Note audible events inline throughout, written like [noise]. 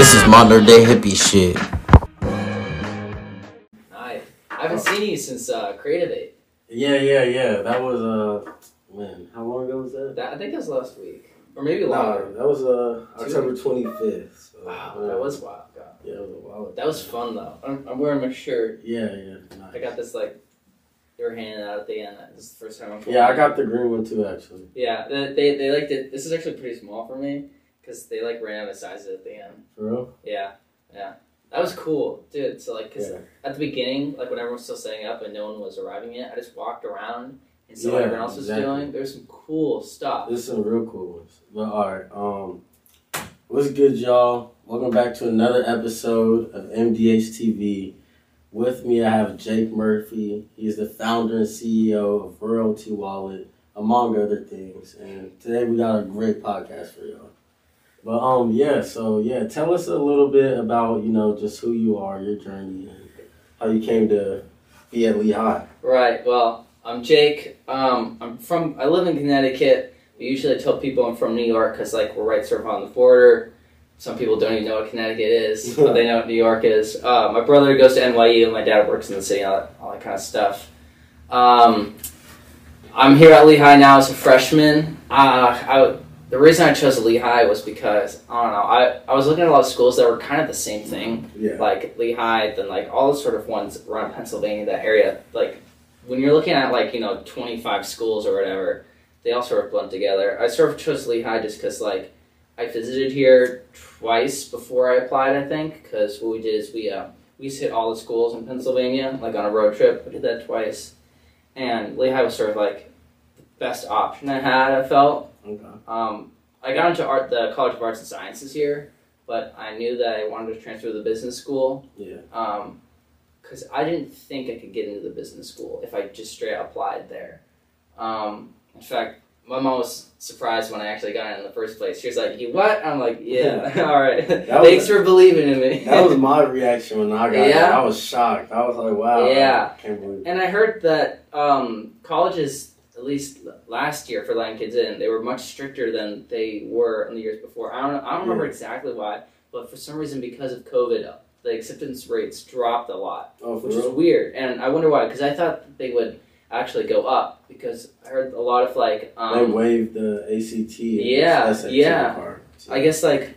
This is modern day hippie shit. Hi. I haven't seen you since uh, Creative Aid. Yeah, yeah, yeah. That was uh, man, how long ago was that? That, I think that was last week. Or maybe Nah, longer. that was uh October twenty fifth. So, Wow, that was wild. God. yeah, it was a while. ago. That was fun though. I'm, I'm wearing my shirt. Yeah, yeah. Nice. I got this like they were handing out at the end. This is the first time I'm. Yeah, I got the green one too, actually. Yeah, they they, they liked it. This is actually pretty small for me because they like ran out of sizes at the end. For real? Yeah, yeah. That was cool, dude. So like, cause Yeah. at the beginning, like when everyone was still setting up and no one was arriving yet, I just walked around and saw Yeah, what everyone else was doing. There's some cool stuff. There's some real cool ones. But alright, um what's good y'all? Welcome back to another episode of MDH TV. With me I have Jake Murphy. He's the founder and CEO of Royalty Wallet, among other things. And today we got a great podcast for y'all. But um yeah, so yeah, tell us a little bit about, you know, just who you are, your journey and how you came to be at Lehigh. Right. Well, I'm Jake. Um, I'm from. I live in Connecticut. I usually tell people I'm from New York because like we're right sort of on the border. Some people don't even know what Connecticut is, [laughs] but they know what New York is. Uh, my brother goes to NYU. My dad works in the city. All that, all that kind of stuff. Um, I'm here at Lehigh now as a freshman. Uh, I, the reason I chose Lehigh was because I don't know. I, I was looking at a lot of schools that were kind of the same thing Yeah. like Lehigh, then like all the sort of ones around Pennsylvania, that area. Like when you're looking at like you know 25 schools or whatever, they all sort of blend together. I sort of chose Lehigh just because like I visited here twice before I applied. I think because what we did is we uh, we hit all the schools in Pennsylvania like on a road trip. We did that twice, and Lehigh was sort of like the best option I had. I felt. Okay. Um, I got into art, the College of Arts and Sciences here, but I knew that I wanted to transfer to the business school Yeah. Um, because I didn't think I could get into the business school if I just straight applied there. Um, in fact, my mom was surprised when I actually got in in the first place. She was like, "You what?" I'm like, "Yeah, [laughs] all right. [laughs] Thanks for believing in me." [laughs] That was my reaction when I got Yeah? it. I was shocked. I was like, wow. Yeah. I can't believe it. And I heard that um, colleges, at least last year for letting kids in, they were much stricter than they were in the years before. I don't, I don't remember Yeah. exactly why, but for some reason, because of COVID, the acceptance rates dropped a lot, Oh, which is weird. And I wonder why, because I thought they would actually go up, because I heard a lot of like, they um, waived the ACT. Yeah, SAT yeah. part. So- I guess like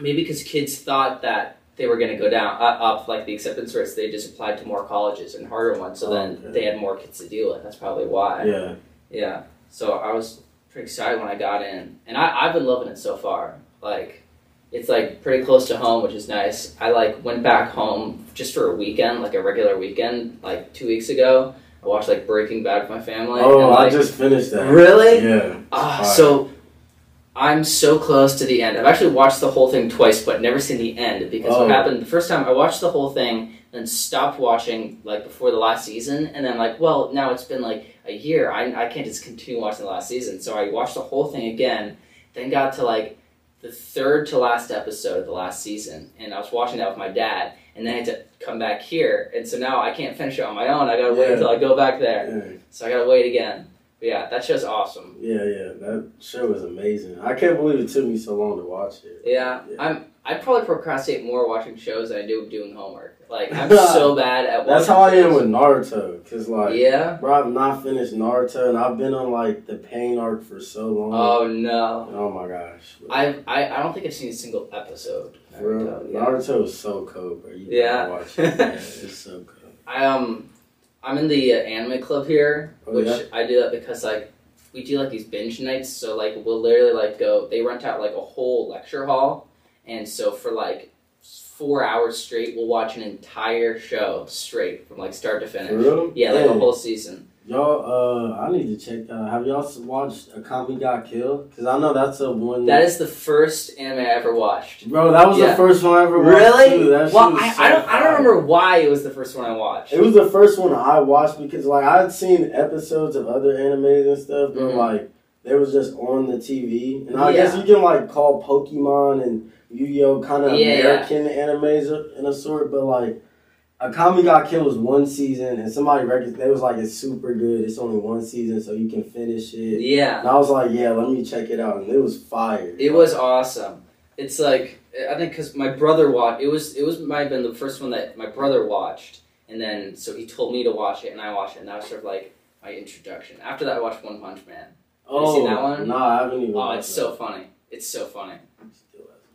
maybe because kids thought that they were going to go down uh, up like the acceptance rates, they just applied to more colleges and harder ones, so Oh, then okay. they had more kids to deal with. That's probably why. Yeah. Yeah. So I was pretty excited when I got in, and I, I've been loving it so far. Like, it's like pretty close to home, which is nice. I like went back home just for a weekend, like a regular weekend, like two weeks ago. I watched like Breaking Bad with my family. Oh, and, I just finished that. really. Yeah. Ah, Fire. so I'm so close to the end. I've actually watched the whole thing twice, but never seen the end because Oh. what happened the first time I watched the whole thing, then stopped watching like before the last season, and then like, well, now it's been like a year. I I can't just continue watching the last season, so I watched the whole thing again. Then got to like the third to last episode of the last season, and I was watching that with my dad, and then I had to come back here, and so now I can't finish it on my own. I gotta wait until I go back there, Yeah. so I gotta wait again. Yeah, that show's awesome. Yeah, yeah. That show was amazing. I can't believe it took me so long to watch it. Yeah, Yeah. I'm. I probably procrastinate more watching shows than I do doing homework. Like I'm [laughs] so bad at. Watching. That's how I am with Naruto. Cause like, Yeah. bro, I've not finished Naruto, and I've been on like the pain arc for so long. Oh no. Oh my gosh. I I I don't think I've seen a single episode. Naruto, yeah. Naruto is so cold, bro. You Yeah. watch it. Yeah, it's so [laughs] cold. I um, I'm in the uh, anime club here, Oh, which yeah? I do that because like we do like these binge nights. So like we'll literally like go. They rent out like a whole lecture hall, and so for like four hours straight. We'll watch an entire show straight from like start to finish. Yeah, like a whole season. Y'all, uh, I need to check that. Have y'all watched Akame ga Kill? Because I know that's a one. That is the first anime I ever watched. Bro, that was Yeah. the first one I ever watched. Really? Well, I, so I don't. I don't remember why it was the first one I watched. It was the first one I watched because, like, I had seen episodes of other animes and stuff, but Mhm. like, they was just on the TV. And I guess you can like call Pokemon and Yu-Gi-Oh kind of Yeah. American animes in a sort, but like. Akame ga Kill was one season, and somebody records they was like it's super good. It's only one season, so you can finish it. yeah, And I was like, yeah, let me check it out, and it was fire. it was awesome. It's like I think because my brother watched. It was. It was might have been the first one that my brother watched, and then so he told me to watch it, and I watched it, and that was sort of like my introduction. After that, I watched One Punch Man. Oh, you seen oh, that one? Nah, I haven't even. Oh, it's that. so funny. It's so funny.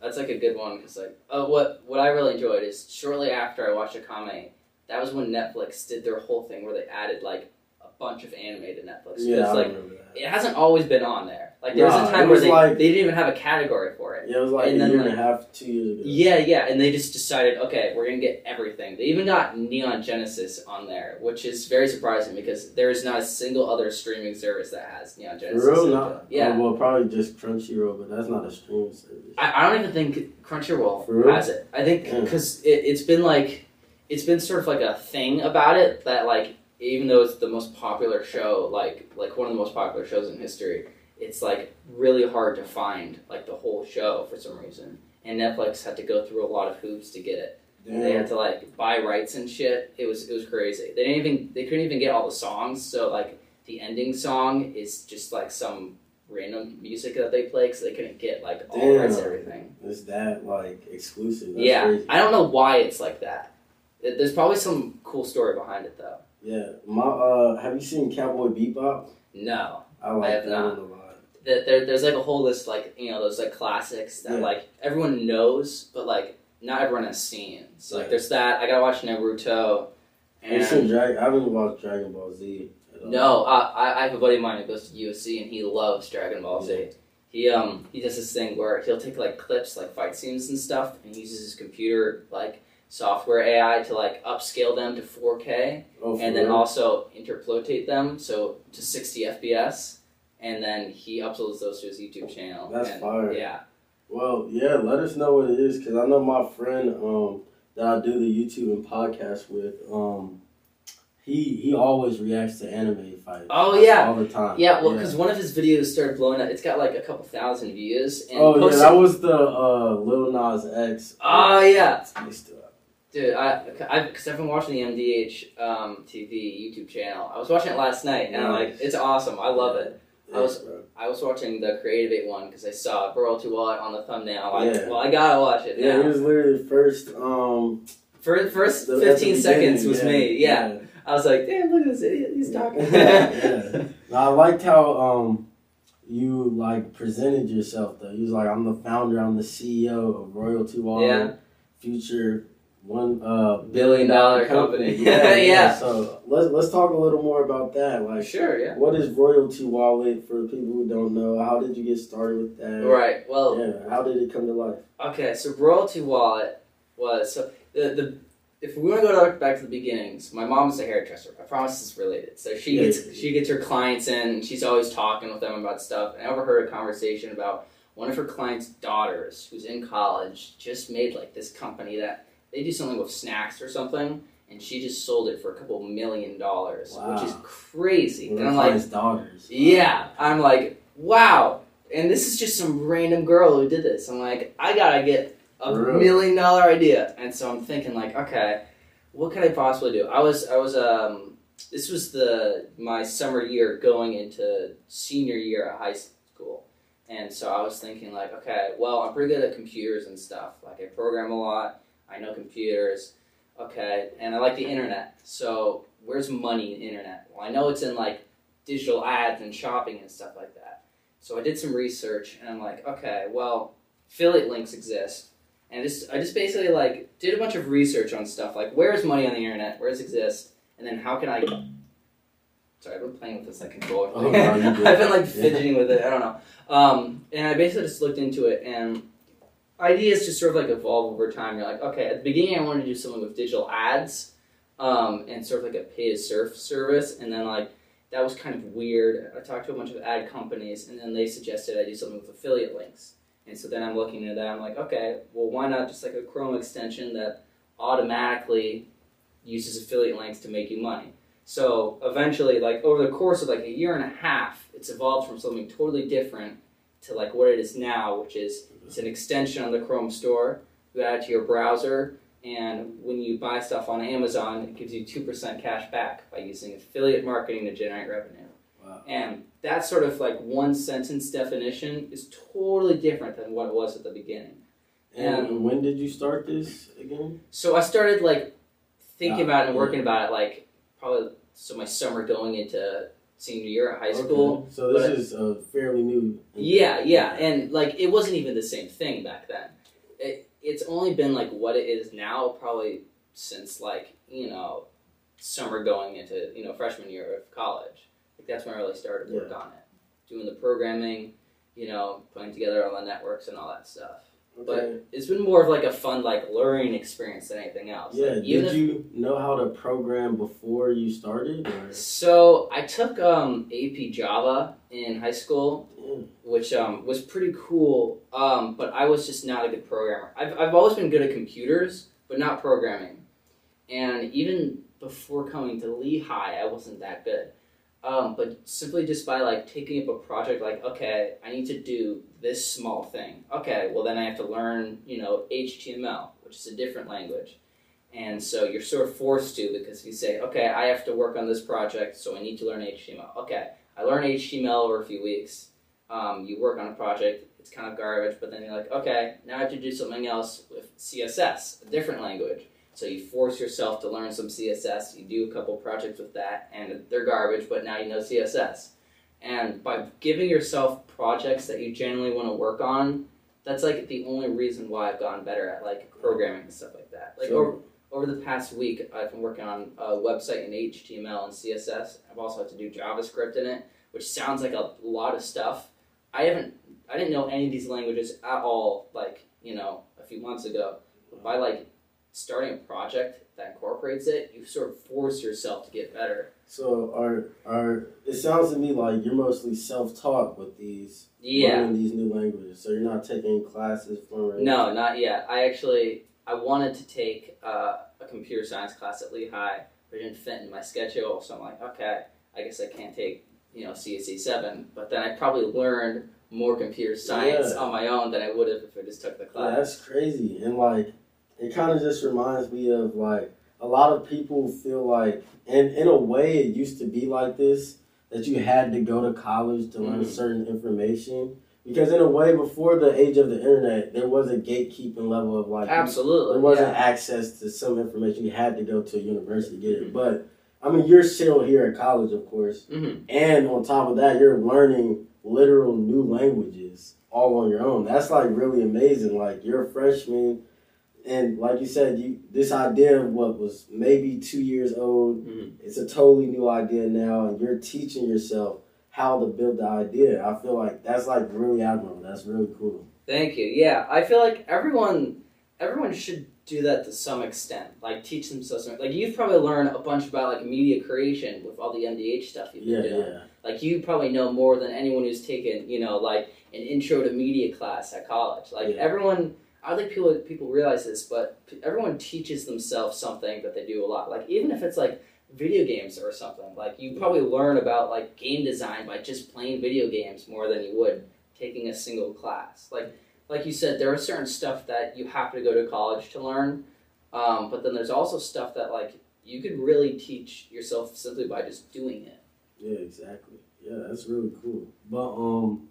That's like a good one because like uh, what what I really enjoyed is shortly after I watched Akame, that was when Netflix did their whole thing where they added like a bunch of anime to Netflix. Yeah, I like remember that. it hasn't always been on there. Like there Nah, was a time where was they, like- they didn't even have a category for it. Yeah, it was like And a then, year like- and a half, two years ago. Yeah, yeah, and they just decided, okay, we're gonna get everything. They even got Neon Genesis on there, which is very surprising because there is not a single other streaming service that has Neon For Genesis. real? Not, Yeah. oh, well, probably just Crunchyroll, but that's not a streaming service. I, I don't even think Crunchyroll has it. I think Yeah. because it, it's been like it's been sort of like a thing about it that like even though it's the most popular show, like like one of the most popular shows in history, it's like really hard to find like the whole show for some reason. And Netflix had to go through a lot of hoops to get it. They had to like buy rights and shit. It was it was crazy. They didn't even they couldn't even get all the songs. So like the ending song is just like some random music that they play because they couldn't get like all the rights everything. Is that like exclusive? That's yeah, crazy. I don't know why it's like that. There's probably some cool story behind it though. Yeah, my uh, have you seen Cowboy Bebop? No, I like I have that not. There, there- there's like a whole list like you know those like classics that Yeah. like everyone knows, but like not everyone has seen. So like Yeah. there's that. I gotta watch Naruto. And seen Drag? I haven't watched Dragon Ball Z. No, I, I have a buddy of mine who goes to USC and he loves Dragon Ball Z. He um he does this thing where he'll take like clips, like fight scenes and stuff, and uses his computer like software AI to like upscale them to 4K, Oh, and then real? also interpolate them so to 60 FPS, and then he uploads those to his YouTube channel. That's and, fire. Yeah, Well, yeah, let us know what it is because I know my friend um, that I do the YouTube and podcast with. Um, he he always reacts to anime fights. Oh, yeah. all the time. yeah. Well, because one of his videos started blowing up. It's got like a couple thousand views. And oh yeah, that was the uh, Lil Nas X. Oh yeah. Dude, I, I, because I've been watching the MDH um, TV YouTube channel. I was watching it last night, and I'm like, it's awesome. I love it. I was- bro. I was watching the Creative 8 one because I saw Royalty Wallet on the thumbnail. I'm Yeah. well, I gotta watch it Yeah, now. he was literally first. Um, First, first 15 seconds was me. Yeah. yeah. I was like, damn, look at this idiot. He's talking. Yeah. [laughs] Now, I liked how um you like presented yourself though. You was like, I'm the founder, I'm the CEO of Royalty Wallet, Yeah. future one uh Billion dollar company. [laughs] Yeah, yeah. Yeah. So let's let's talk a little more about that. Like, sure, yeah. what is Royalty Wallet for people who don't know? How did you get started with that? Right. Well, Yeah. How did it come to life? Okay, so royalty wallet was so the the if we want to go back to the beginnings, my mom is a hairdresser. I promise it's related. So she Yeah, gets she gets her clients in, and she's always talking with them about stuff. And I overheard a conversation about one of her clients' daughters, who's in college, just made like this company that they do something with snacks or something, and she just sold it for a couple million dollars, which is crazy. One and I'm like, daughters. yeah, I'm like, wow. And this is just some random girl who did this. I'm like, I gotta get a million dollar idea. And so I'm thinking like, okay, what could I possibly do? I was I was um this was the my summer year going into senior year at high school. And so I was thinking like, okay, well, I'm pretty good at computers and stuff. Like I program a lot. I know computers. Okay, and I like the internet. So where's money in the internet? Well, I know it's in like digital ads and shopping and stuff like that. So I did some research and I'm like, okay, well, affiliate links exist. And just I just basically like did a bunch of research on stuff like where's money on the internet, where's exist, and then how can I Sorry, I've been playing with this like controller. Oh, no. [laughs] I've been like Yeah. fidgeting with it. I don't know. Um, and I basically just looked into it, and ideas just sort of like evolve over time. You're like, okay, at the beginning I wanted to do something with digital ads, um, and sort of like a pay to surf service, and then like that was kind of weird. I talked to a bunch of ad companies, and then they suggested I do something with affiliate links. And so then I'm looking into that. I'm like, okay, well, why not just like a Chrome extension that automatically uses affiliate links to make you money? So eventually, like over the course of like a year and a half, it's evolved from something totally different to like what it is now, which is it's an extension on the Chrome store. You add it to your browser, and when you buy stuff on Amazon, it gives you two percent cash back by using affiliate marketing to generate revenue. Wow. And that sort of like one sentence definition is totally different than what it was at the beginning. And when did you start this again? So I started like thinking Ah, about it and working about it like probably so my summer going into senior year at high school. Okay. So this but- is uh, fairly new. Yeah, yeah, and like it wasn't even the same thing back then. It it's only been like what it is now, probably since like you know summer going into you know freshman year of college. Like that's when I really started work on it, doing the programming, you know, putting together all the networks and all that stuff. Okay. But it's been more of like a fun like learning experience than anything else. yeah. Like, Did if- you know how to program before you started? Or? So I took um, AP Java in high school, Yeah. which um, was pretty cool. Um, but I was just not a good programmer. I've, I've always been good at computers, but not programming. And even before coming to Lehigh, I wasn't that good. Um, but simply just by like taking up a project, like okay, I need to do this small thing. Okay, well then I have to learn, you know, HTML, which is a different language. And so you're sort of forced to because you say, okay, I have to work on this project, so I need to learn HTML. Okay, I learn HTML over a few weeks. Um, you work on a project, it's kind of garbage, but then you're like, okay, now I have to do something else with CSS, a different language. So you force yourself to learn some CSS. You do a couple projects with that, and they're garbage, but now you know CSS. And by giving yourself projects that you genuinely want to work on, that's like the only reason why I've gotten better at like programming and stuff like that. Like So- over, over the past week, I've been working on a website in HTML and CSS. I've also had to do JavaScript in it, which sounds like a lot of stuff. I haven't, I didn't know any of these languages at all. Like you know, a few months ago, but by like starting a project that incorporates it, you sort of force yourself to get better. So are are it sounds to me like you're mostly self taught with these Yeah. learning these new languages. So you're not taking classes from No, not yet. I actually I wanted to take uh, a computer science class at Lehigh, but it didn't fit in my schedule. So I'm like, okay, I guess I can't take you know CSE seven. But then I probably learned more computer science Yeah. on my own than I would have if I just took the Yeah, class. that's crazy. And like it kind of just reminds me of like a lot of people feel like and in a way it used to be like this that you had to go to college to learn Mhm. certain information because in a way before the age of the internet there was a gatekeeping level of like Absolutely. there wasn't yeah. access to some information you had to go to a university to get it Mhm. but i mean you're still here at college of course Mhm. and on top of that you're learning literal new languages all on your own that's like really amazing like you're a freshman and like you said you this idea of what was maybe two years old Mhm. it's a totally new idea now and you're teaching yourself how to build the idea i feel like that's like really admirable that's really cool Thank you. Yeah, I feel like everyone everyone should do that to some extent. Like teach themselves. Like you've probably learned a bunch about like media creation with all the MDH stuff you've yeah been doing. yeah Like you probably know more than anyone who's taken, you know, like an intro to media class at college. Like Yeah. everyone, I don't think people people realize this, but everyone teaches themselves something that they do a lot. Like even if it's like video games or something, like you probably learn about like game design by just playing video games more than you would taking a single class. Like like you said, there are certain stuff that you have to go to college to learn, um, but then there's also stuff that like you could really teach yourself simply by just doing it. Yeah, exactly. Yeah, that's really cool. But um,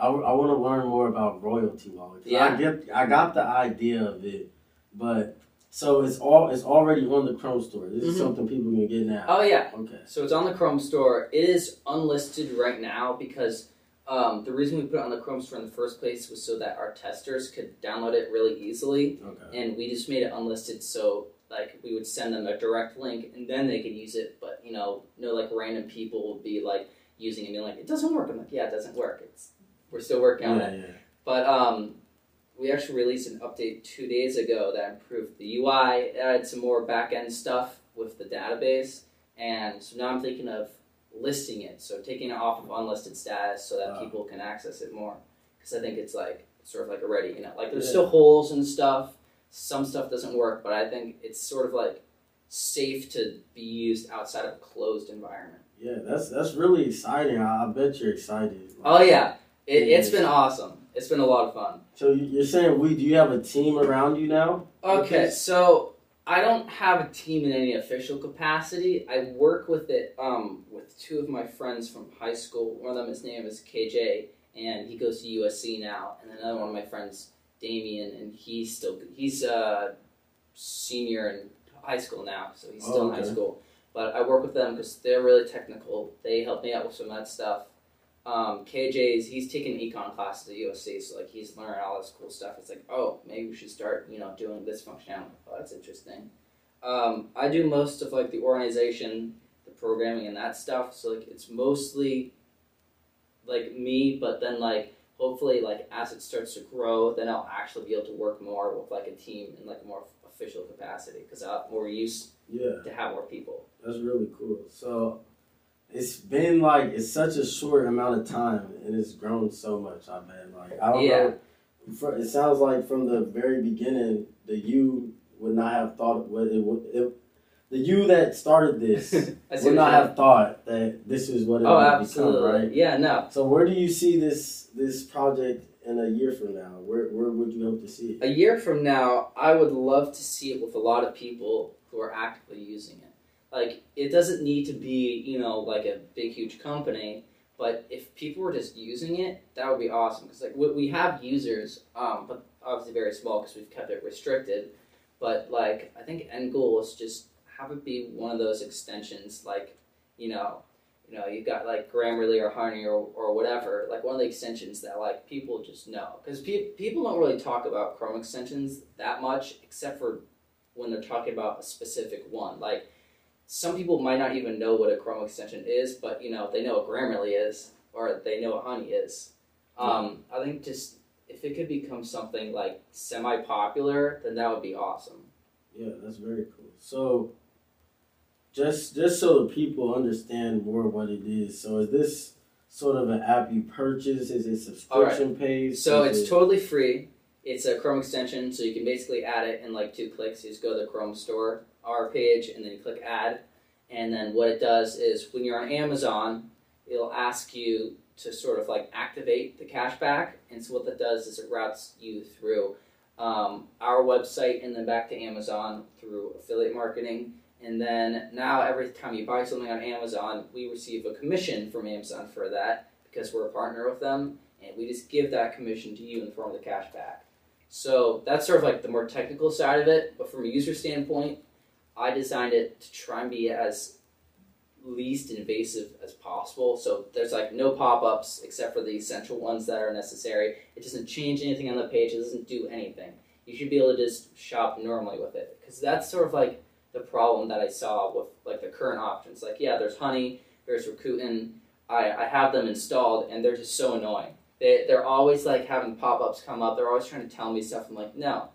I, I want to learn more about royalty wallet. Yeah. I get I got the idea of it, but so it's all it's already on the Chrome store. This is Mhm. something people can get now. Oh yeah, Okay. So it's on the Chrome store. It is unlisted right now because um, the reason we put it on the Chrome store in the first place was so that our testers could download it really easily, Okay. and we just made it unlisted so like we would send them a direct link and then they could use it. But you know, no like random people would be like using it and being like, it doesn't work. I'm like, yeah, it doesn't work. It's we're still working on it. But um, we actually released an update two days ago that improved the UI, added some more back end stuff with the database, and so now I'm thinking of listing it, so taking it off of unlisted status so that Wow. people can access it more. Because I think it's like sort of like already, you know, like there's Yeah. still holes and stuff. Some stuff doesn't work, but I think it's sort of like safe to be used outside of a closed environment. Yeah, that's that's really exciting. I, I bet you're excited. Oh yeah, it, it's been awesome. It's been a lot of fun. So you- you're saying we? Do you have a team around you now? Okay, Okay. so I don't have a team in any official capacity. I work with it um, with two of my friends from high school. One of them, his name is KJ, and he goes to USC now. And another one of my friends, Damien, and he's still he's a senior in high school now, so he's still Oh, in high school. But I work with them because they're really technical. They help me out with some of that stuff. Um, KJ's he's taking econ classes at USC, so like he's learning all this cool stuff. It's like, oh, maybe we should start, you know, doing this functionality. Oh, that's interesting. Um, I do most of like the organization, the programming, and that stuff. So like it's mostly like me, but then like hopefully like as it starts to grow, then I'll actually be able to work more with like a team in like a more official capacity because have more use Yeah, to have more people. that's really cool. So it's been like it's such a short amount of time, and it's grown so much. I bet. Like I don't Yeah. know. It sounds like from the very beginning, the you would not have thought what it would. It, the you that started this [laughs] would not have thought that this is what it Oh, would absolutely. become, right? Yeah, no. So where do you see this this project in a year from now? Where where would you hope to see it? A year from now, I would love to see it with a lot of people who are actively using it. Like, it doesn't need to be, you know, like a big, huge company, but if people were just using it, that would be awesome. Because, like, we, we have users, um, but obviously very small because we've kept it restricted. But, like, I think end goal is just have it be one of those extensions, like, you know, you know, you got like Grammarly or Honey or, or whatever, like one of the extensions that like people just know. Because pe- people don't really talk about Chrome extensions that much, except for when they're talking about a specific one. Like some people might not even know what a Chrome extension is, but you know they know what Grammarly is or they know what Honey is. Um, I think just if it could become something like semi-popular, then that would be awesome. Yeah, that's very cool. So just just so the people understand more what it is. So is this sort of an app you purchase? Is it subscription page? So Is it's it- totally free. It's a Chrome extension, so you can basically add it in like two clicks. You just go to the Chrome Store, our page, and then you click Add. And then what it does is when you're on Amazon, it'll ask you to sort of like activate the cashback. And so what that does is it routes you through um, our website and then back to Amazon through affiliate marketing. And then now every time you buy something on Amazon, we receive a commission from Amazon for that because we're a partner with them and we just give that commission to you in the form of the cash back. So that's sort of like the more technical side of it, but from a user standpoint, I designed it to try and be as least invasive as possible. So there's like no pop-ups except for the essential ones that are necessary. It doesn't change anything on the page. It doesn't do anything. You should be able to just shop normally with it because that's sort of like the problem that I saw with like the current options. Like yeah, there's Honey, there's Rakuten. I, I have them installed and they're just so annoying. They, they're always like having pop-ups come up. They're always trying to tell me stuff. I'm like, no,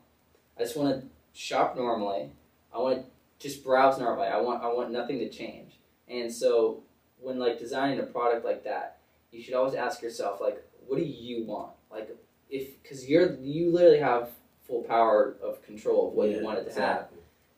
I just want to shop normally. I want to just browse normally. I want I want nothing to change. And so when like designing a product like that, you should always ask yourself like, what do you want? Like if because you're you literally have full power of control of what Yeah, you want it to have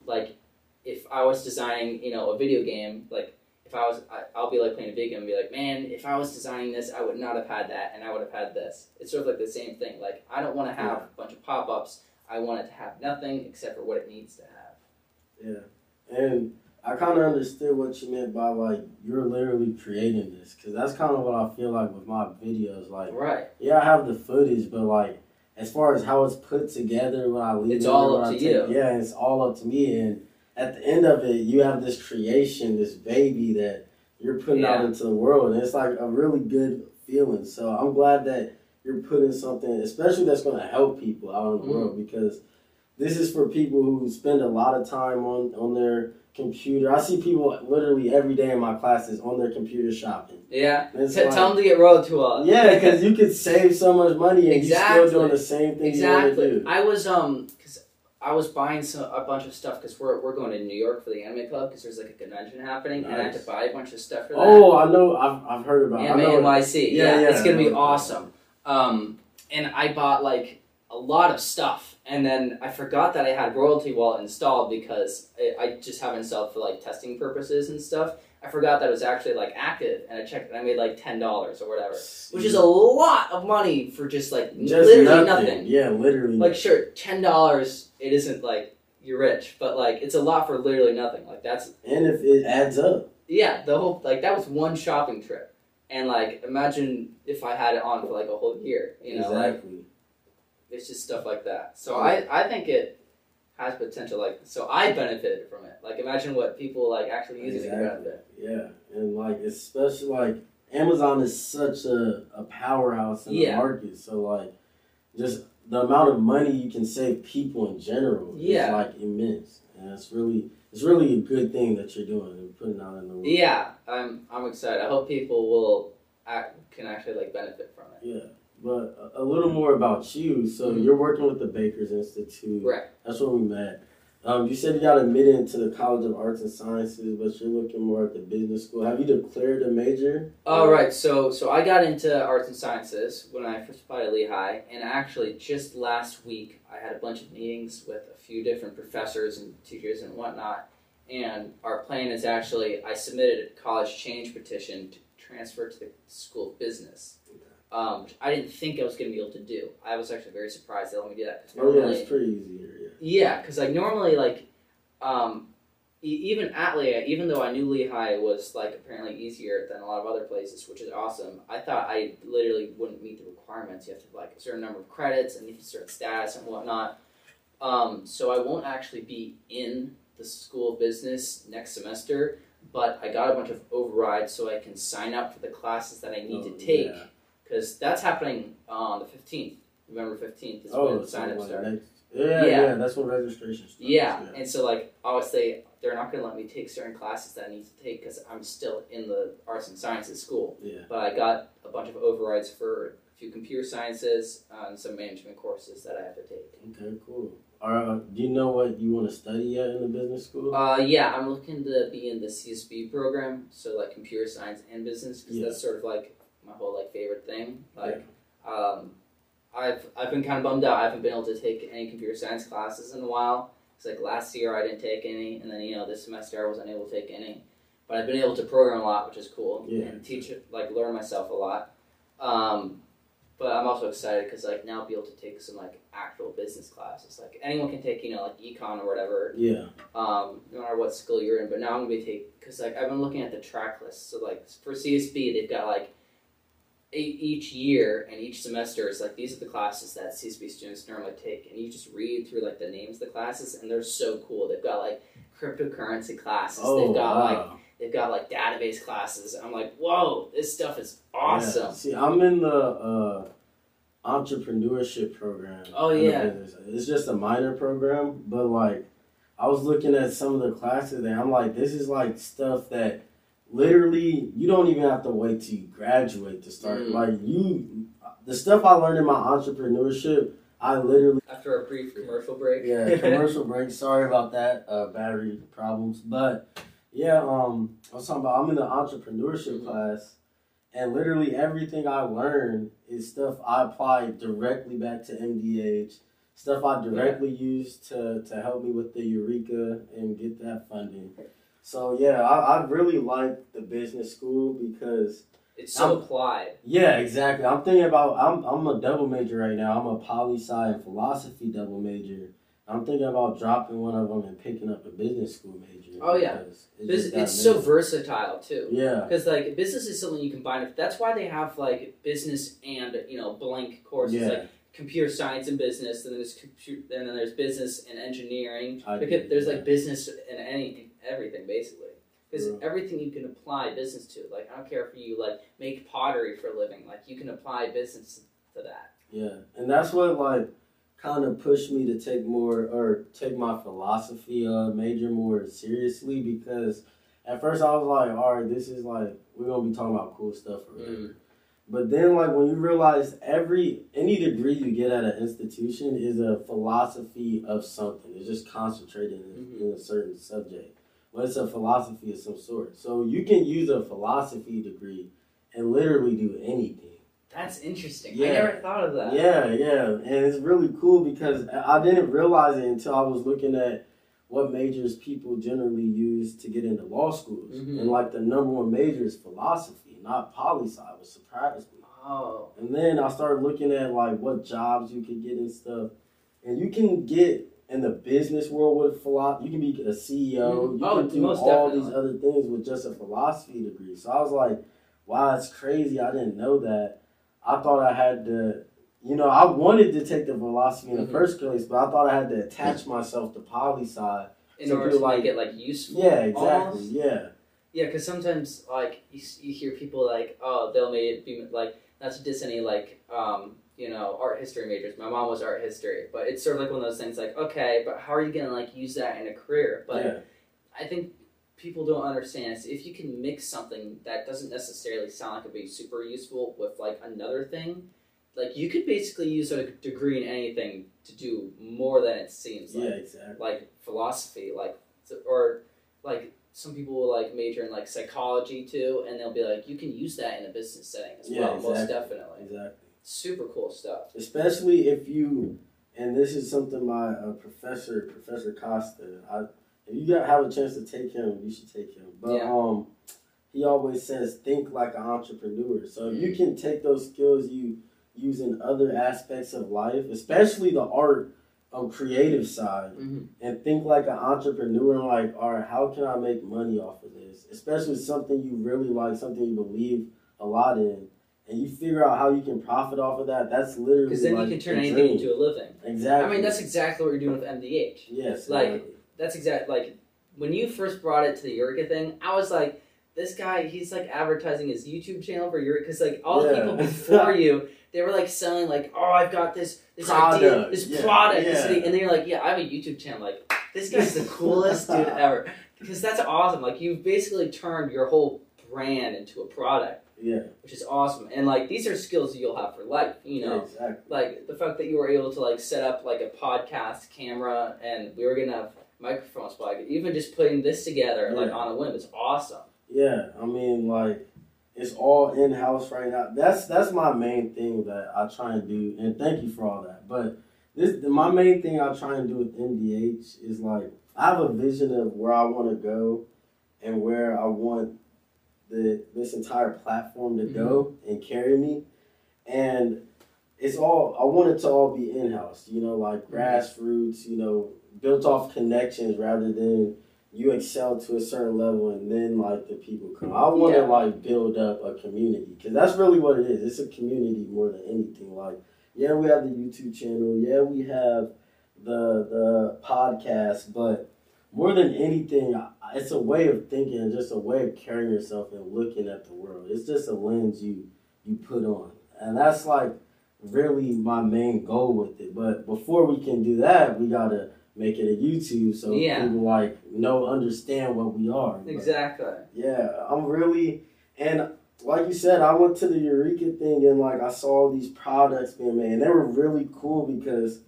like if I was designing, you know, a video game, like if I was, I, I'll be like playing a video game and be like, man, if I was designing this, I would not have had that, and I would have had this. It's sort of like the same thing. Like I don't want to have a bunch of pop-ups. I want it to have nothing except for what it needs to have. Yeah, and I kind of understood what you meant by like you're literally creating this because that's kind of what I feel like with my videos. Like, Right. yeah, I have the footage, but like as far as how it's put together when I leave, It's it all up I to take- you. Yeah, it's all up to me, and at the end of it, you have this creation, this baby that you're putting out into the world, and it's like a really good feeling. So I'm glad that you're putting something, especially that's going to help people out in the Mhm. world, because this is for people who spend a lot of time on on their computer. I see people literally every day in my classes on their computer shopping. Yeah. T- like- tell them to get rolled to us. yeah, because you could save so much money and Exactly. you're still doing the same thing you want to Exactly. do. I was um because I was buying some, a bunch of stuff because we're, we're going to New York for the anime club because there's like a convention happening and I had to buy a bunch of stuff for that. Oh, I know. I've, I've heard about. Anime know. NYC. Yeah, Yeah, yeah, it's gonna be awesome. Um, and I bought like a lot of stuff, and then I forgot that I had Royalty Wallet installed because I, I just have it installed for like testing purposes and stuff. I forgot that it was actually like active, and I checked, and I made like ten dollars or whatever, which is a lot of money for just like just literally nothing. nothing. Yeah, literally. Like sure, ten dollars. It isn't like you're rich, but like it's a lot for literally nothing. Like that's and if it adds up, yeah, the whole like that was one shopping trip, and like imagine if I had it on for like a whole year. You know, like exactly. it's just stuff like that. So I I think it has potential. Like so I benefited from it. Like imagine what people like actually using it Exactly. benefit. Yeah, and like especially like Amazon is such a, a powerhouse in Yeah. the market. So like, just the amount of money you can save people in general Yeah. is like immense, and it's really it's really a good thing that you're doing and putting out in the world. Yeah, I'm I'm excited. I hope people will act, can actually like benefit from it. Yeah. But a, a little more about you. So Mhm. you're working with the Bakers Institute. Right. That's where we met. Um, you said you got admitted into the College of Arts and Sciences, but you're looking more at the business school. Have you declared a major? All right, so so I got into arts and sciences when I first applied at Lehigh, and actually just last week I had a bunch of meetings with a few different professors and teachers and whatnot. And our plan is actually I submitted a college change petition to transfer to the School of Business, um, which I didn't think I was going to be able to do. I was actually very surprised they let me do that because Oh yeah, it's pretty easy here. Yeah. yeah, because like normally, like, um, e- even at Lehigh, even though I knew Lehigh was like apparently easier than a lot of other places, which is awesome, I thought I literally wouldn't meet the requirements. You have to have like a certain number of credits and you have a certain status and whatnot. Um, so I won't actually be in the School of Business next semester, but I got a bunch of overrides so I can sign up for the classes that I need Oh, to take yeah. Because that's happening on the fifteenth. November fifteenth is Oh, when so sign up starts. yeah, Yeah. yeah, that's when registration starts. Yeah, and so like obviously they're not going to let me take certain classes that I need to take because I'm still in the arts and sciences school. yeah. But I got a bunch of overrides for a few computer sciences and some management courses that I have to take. Okay, cool. Uh, do you know what you want to study yet in the business school? Uh, yeah, I'm looking to be in the CSB program, so like computer science and business, because Yeah. that's sort of like my whole like favorite thing. Like, um, I've I've been kind of bummed out. I haven't been able to take any computer science classes in a while. It's like last year I didn't take any, and then you know this semester I wasn't able to take any. But I've been able to program a lot, which is cool, Yeah. and teach like learn myself a lot. Um, but I'm also excited because like now I'll be able to take some like actual business classes. Like anyone can take you know like econ or whatever, yeah. um, no matter what school you're in. But now I'm gonna be take because like I've been looking at the track list. So like for CSB, they've got like each year and each semester is like these are the classes that CSB students normally take, and you just read through like the names of the classes, and they're so cool. They've got like cryptocurrency classes. Oh, they've got like wow. they've got like database classes. I'm like, whoa, this stuff is awesome. Yeah. See, I'm in the uh, entrepreneurship program. Oh, yeah. It's just a minor program, but like I was looking at some of the classes and I'm like, this is like stuff that literally you don't even have to wait till you graduate to start. Mm. Like you, the stuff I learned in my entrepreneurship, I literally After a brief commercial break. yeah [laughs] commercial break. Sorry about that, uh, battery problems, but yeah, um, I was talking about I'm in the entrepreneurship Mhm. class, and literally everything I learned is stuff I applied directly back to MDH. Stuff I directly used to, to help me with the Eureka and get that funding. So yeah, I, I really like the business school because It's so I'm- applied. yeah, exactly. I'm thinking about I'm I'm a double major right now. I'm a poli sci and philosophy double major. I'm thinking about dropping one of them and picking up a business school major. Oh, yeah. It's, Bus- it's so versatile too. Yeah. Because like business is something you combine. with- That's why they have like business and you know blank courses Yeah. like computer science and business, and then there's computer, and then there's business and engineering. I Because there's yeah. like business and any everything basically. Because everything you can apply business to. Like I don't care if you like make pottery for a living. Like you can apply business to that. Yeah, and that's what like kind of pushed me to take more or take my philosophy uh major more seriously because at first I was like, all right, this is like we're gonna be talking about cool stuff. Mm. But then like when you realize every any degree you get at an institution is a philosophy of something. It's just concentrated in, Mhm. in a certain subject. But it's a philosophy of some sort. So you can use a philosophy degree and literally do anything. That's interesting. I never thought of that. Yeah, yeah, and it's really cool because I didn't realize it until I was looking at what majors people generally use to get into law schools, Mhm. and like the number one major is philosophy, not poli sci, which surprised me. Oh. And then I started looking at like what jobs you could get and stuff, and you can get in the business world with philosophy. You can be a CEO. You Oh, can do all definitely. these other things with just a philosophy degree. So I was like, wow, it's crazy. I didn't know that. I thought I had to, you know, I wanted to take the philosophy in the Mhm. first place, but I thought I had to attach myself to poli sci. In order to people make like- it like useful. Yeah, exactly. almost. Yeah. Yeah, because sometimes like you, you hear people like, oh, they'll make it be like not to diss any like um you know art history majors. My mom was art history, but it's sort of like one of those things like, okay, but how are you gonna like use that in a career? But yeah. I think people don't understand is if you can mix something that doesn't necessarily sound like it'd be super useful with like another thing, like you could basically use a degree in anything to do more than it seems. Yeah, Like, exactly. like philosophy, like or like some people will like major in like psychology too, and they'll be like, you can use that in a business setting as Yeah, well. Most definitely, Exactly. Super cool stuff. especially if you and this is something my uh, professor professor costa i if you got have a chance to take him you should take him but Yeah. um he always says think like an entrepreneur so if you Mm. can take those skills you use in other aspects of life especially the art um, creative side Mm-hmm. and think like an entrepreneur like all right how can i make money off of this especially something you really like something you believe a lot in and you figure out how you can profit off of that that's literally Because then like you can turn anything into a living. exactly I mean, that's exactly what you're doing with MDH. yes like- exactly. That's exact. Like when you first brought it to the Eureka thing, I was like, this guy, he's like advertising his YouTube channel for Eureka because like all the people [laughs] before you, they were like selling like, oh, I've got this this idea, Product, this yeah, product, this thing. and then you're like, yeah, I have a YouTube channel. Like this guy's the coolest dude [laughs] ever because that's awesome. Like you've basically turned your whole brand into a product, yeah. which is awesome. And like these are skills that you'll have for life. You know, yeah, exactly. Like the fact that you were able to like set up like a podcast camera and we were gonna have microphones but like even just putting this together like on a whim is awesome. Yeah i mean like it's all in house right now. That's that's my main thing that i try and do and thank you for all that. But this my main thing i try and do with mdh is like i have a vision of where i want to go and where i want the this entire platform to go mm-hmm. and carry me and it's all I want it to all be in house, you know, like mm-hmm. grassroots, you know, built off connections rather than you excel to a certain level and then like the people come. I want to Yeah. like build up a community because that's really what it is. It's a community more than anything. Like, yeah, we have the YouTube channel, yeah, we have the the podcast, but more than anything, I- it's a way of thinking and just a way of carrying yourself and looking at the world. It's just a lens you you put on, and that's like really my main goal with it. But before we can do that, we gotta make it a YouTube so Yeah. people like know understand what we are. But, exactly yeah, I'm really and like you said, I went to the Eureka thing and like I saw these products being made, and they were really cool because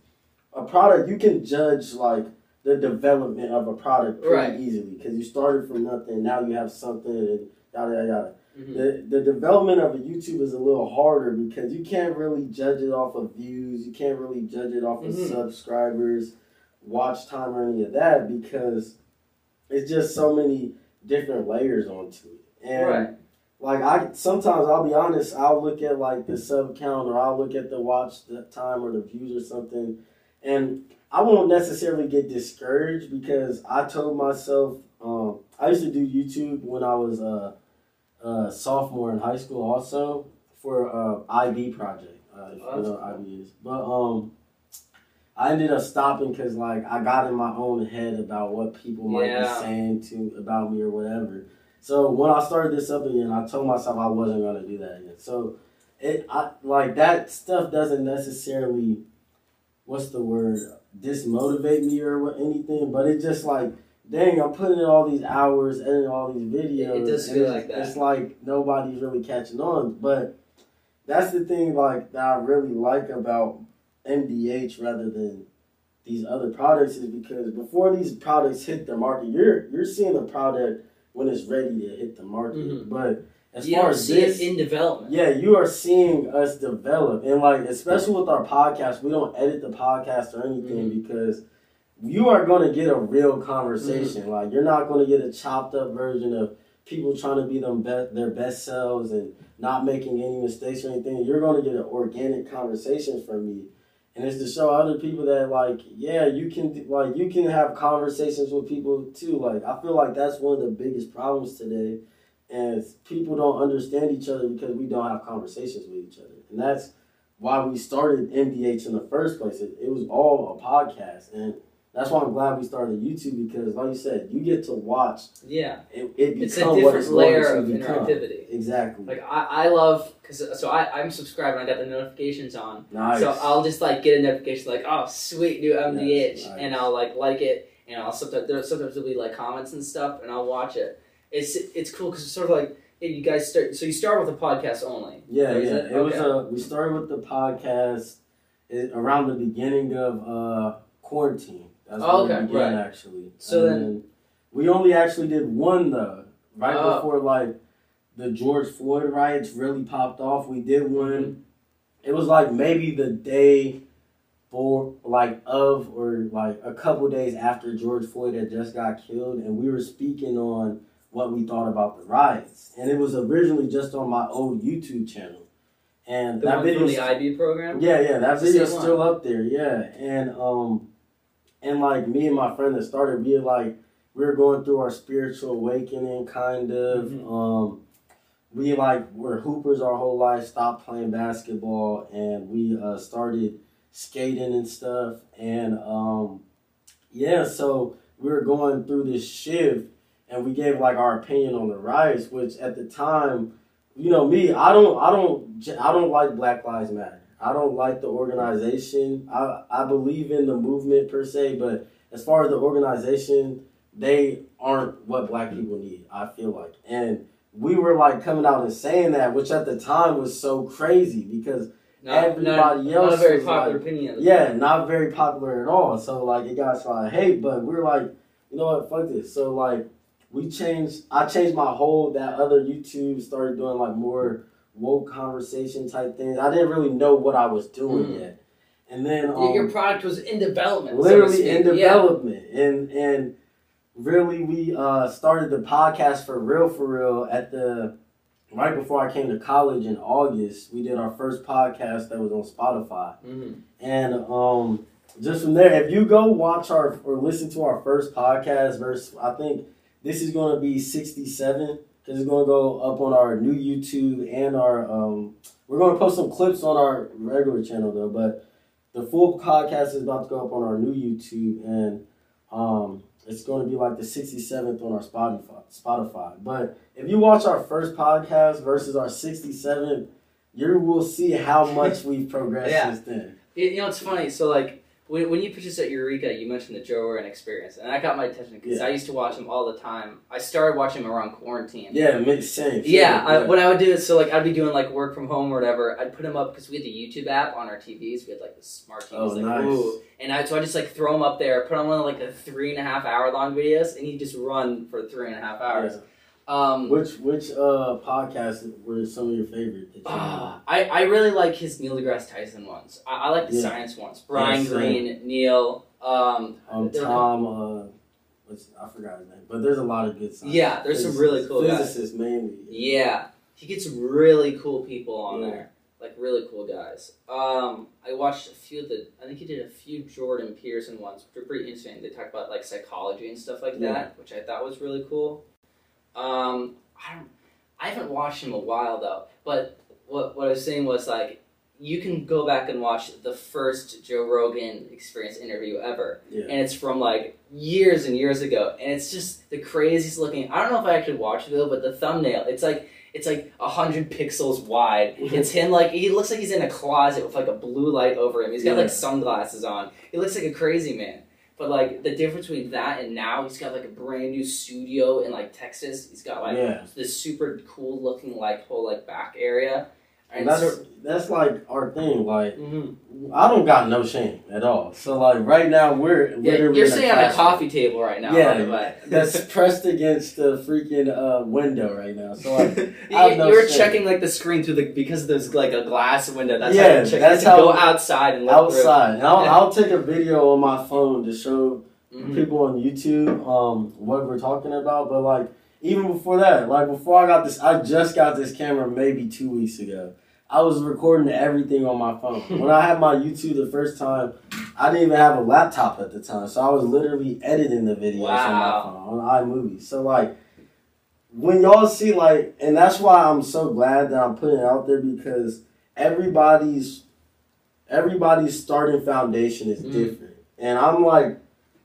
a product you can judge like the development of a product pretty Right. easily because you started from nothing, now you have something, and yada yada yada. Mhm. The the development of a YouTube is a little harder because you can't really judge it off of views, you can't really judge it off of Mhm. subscribers, watch time, or any of that because it's just so many different layers onto it. And right like I sometimes I'll be honest, I'll look at like the sub count or I'll look at the watch the time or the views or something, and I won't necessarily get discouraged because I told myself um, I used to do YouTube when I was a, a sophomore in high school also for a IB project. Uh, if Oh, you know what IB is, but um. I ended up stopping because like I got in my own head about what people might Yeah. be saying to about me or whatever. So when I started this up again, I told myself I wasn't gonna do that again. So it I like that stuff doesn't necessarily what's the word dismotivate me or what, anything, but it just like dang, I'm putting in all these hours, editing all these videos. It does feel it's- like that. It's like nobody's really catching on, but that's the thing like that I really like about MDH rather than these other products is because before these products hit the market, you're you're seeing the product when it's ready to hit the market. Mhm. But as you far as see this, it in development. yeah, you are seeing us develop, and like especially with our podcast, we don't edit the podcast or anything Mm-hmm. because you are going to get a real conversation. Like you're not going to get a chopped up version of people trying to be them be- their best selves and not making any mistakes or anything. You're going to get an organic conversation from me. And it's to show other people that like, yeah, you can like you can have conversations with people too. Like I feel like that's one of the biggest problems today and people don't understand each other because we don't have conversations with each other. And that's why we started MDH in the first place. It, it was all a podcast. And that's why I'm glad we started YouTube because, like you said, you get to watch Yeah, it, it it's a become what different it's layer of become. interactivity. Exactly. Like I, I love because so I I'm subscribed and I got the notifications on. nice. So I'll just like get a notification like oh sweet new MDH nice. and I'll like like it and I'll sometimes there sometimes there'll be like comments and stuff and I'll watch it. It's it's cool because it's sort of like hey, you guys start so you start with a podcast only. Yeah, yeah. it? It, was Okay. uh, we started with the podcast it, around the beginning of uh, quarantine. That's Oh, okay, we began right. actually. So And then- we only actually did one though, right Oh. before like the George Floyd riots really popped off. We did one. Mm-hmm. It was like maybe the day for like of or like a couple days after George Floyd had just got killed, and we were speaking on what we thought about the riots, and it was originally just on my old YouTube channel, and The that video from the IB program. yeah, yeah, that video's still up there. Yeah, and um, and like me and my friend that started, we were like we were going through our spiritual awakening, kind of. Mhm. Um, we like were hoopers our whole life, stopped playing basketball, and we uh, started skating and stuff. And um, yeah, so we were going through this shift, and we gave like our opinion on the riots, which at the time you know me i don't i don't i don't like black lives matter. I don't like the organization. I i believe in the movement per se but as far as the organization they aren't what black people need i feel like. And we were like coming out and saying that which at the time was so crazy because Not, Everybody not, not a else very popular like- opinion. Yeah time. not very popular at all. So like it got a lot of hate but we were like you know what? Fuck this. So like we changed i changed my whole that other youtube started doing like more woke conversation type things i didn't really know what i was doing Mm. yet and then Your- um, your product was in development. so literally in speak. Yeah. development and and really we uh started the podcast for real for real at the right before i came to college in august we did our first podcast that was on spotify Mhm. and um just from there if you go watch our or listen to our first podcast verse i think this is going to be 67 because it's going to go up on our new youtube and our um we're going to post some clips on our regular channel though but the full podcast is about to go up on our new youtube and um it's going to be like the 67th on our spotify spotify but if you watch our first podcast versus our 67th you will see how much [laughs] we've progressed Yeah. since then You, you know, it's funny. So, like, when, when you put us at Eureka, you mentioned the Joe Rogan experience, and that got my attention because Yeah. I used to watch him all the time. I started watching him around quarantine. yeah it makes sense Yeah, I, what I would do is so like I'd be doing like work from home or whatever. I'd put them up because we had the YouTube app on our TVs. We had like the smart TVs, Oh, like nice. ooh, and I so I just like throw them up there, put on one of like the three and a half hour long videos, and he just run for three and a half hours. Yeah. Um, which which uh podcasts were some of your favorite you ah, I I really like his Neil deGrasse Tyson ones. I, I like the Yeah. science ones. Brian Yeah. Greene, Neil. Um, um Tom uh what's I forgot his name but there's a lot of good science. Yeah, there's some really cool guys. physicists mainly Yeah, he gets really cool people on Yeah. there, like really cool guys. Um, I watched a few of the. I think he did a few Jordan Peterson ones, which are pretty interesting. They talk about like psychology and stuff like that, which I thought was really cool. Um, I don't. I haven't watched him a while though, but what what I was saying was like, you can go back and watch the first Joe Rogan Experience interview ever, Yeah. and it's from like years and years ago, and it's just the craziest looking. I don't know if I actually watched it though, but the thumbnail, it's like it's like a hundred pixels wide. [laughs] It's him like he looks like he's in a closet with like a blue light over him. He's got Yeah. like sunglasses on. He looks like a crazy man. But like the difference between that and now, he's got like a brand new studio in like Texas. He's got like yeah. this super cool looking like whole like back area. And that's that's like our thing. Like Mhm. I don't got no shame at all. So like right now we're Yeah, literally you're sitting on a coffee table right now. Yeah, [laughs] that's pressed against the freaking uh, window right now. So like, [laughs] you, no you're shame. checking like the screen through the because there's like a glass window. That's Yeah, how that's You have to how- go outside and look outside, and I'll, Yeah. I'll take a video on my phone to show. Mhm. people on YouTube um what we're talking about. But like even before that, like before I got this, I just got this camera maybe two weeks ago. I was recording everything on my phone. [laughs] when I had my YouTube the first time, I didn't even have a laptop at the time, so I was literally editing the videos on my phone on iMovie. So like. When y'all see like, and that's why I'm so glad that I'm putting it out there because everybody's everybody's starting foundation is Mm. different, and I'm like,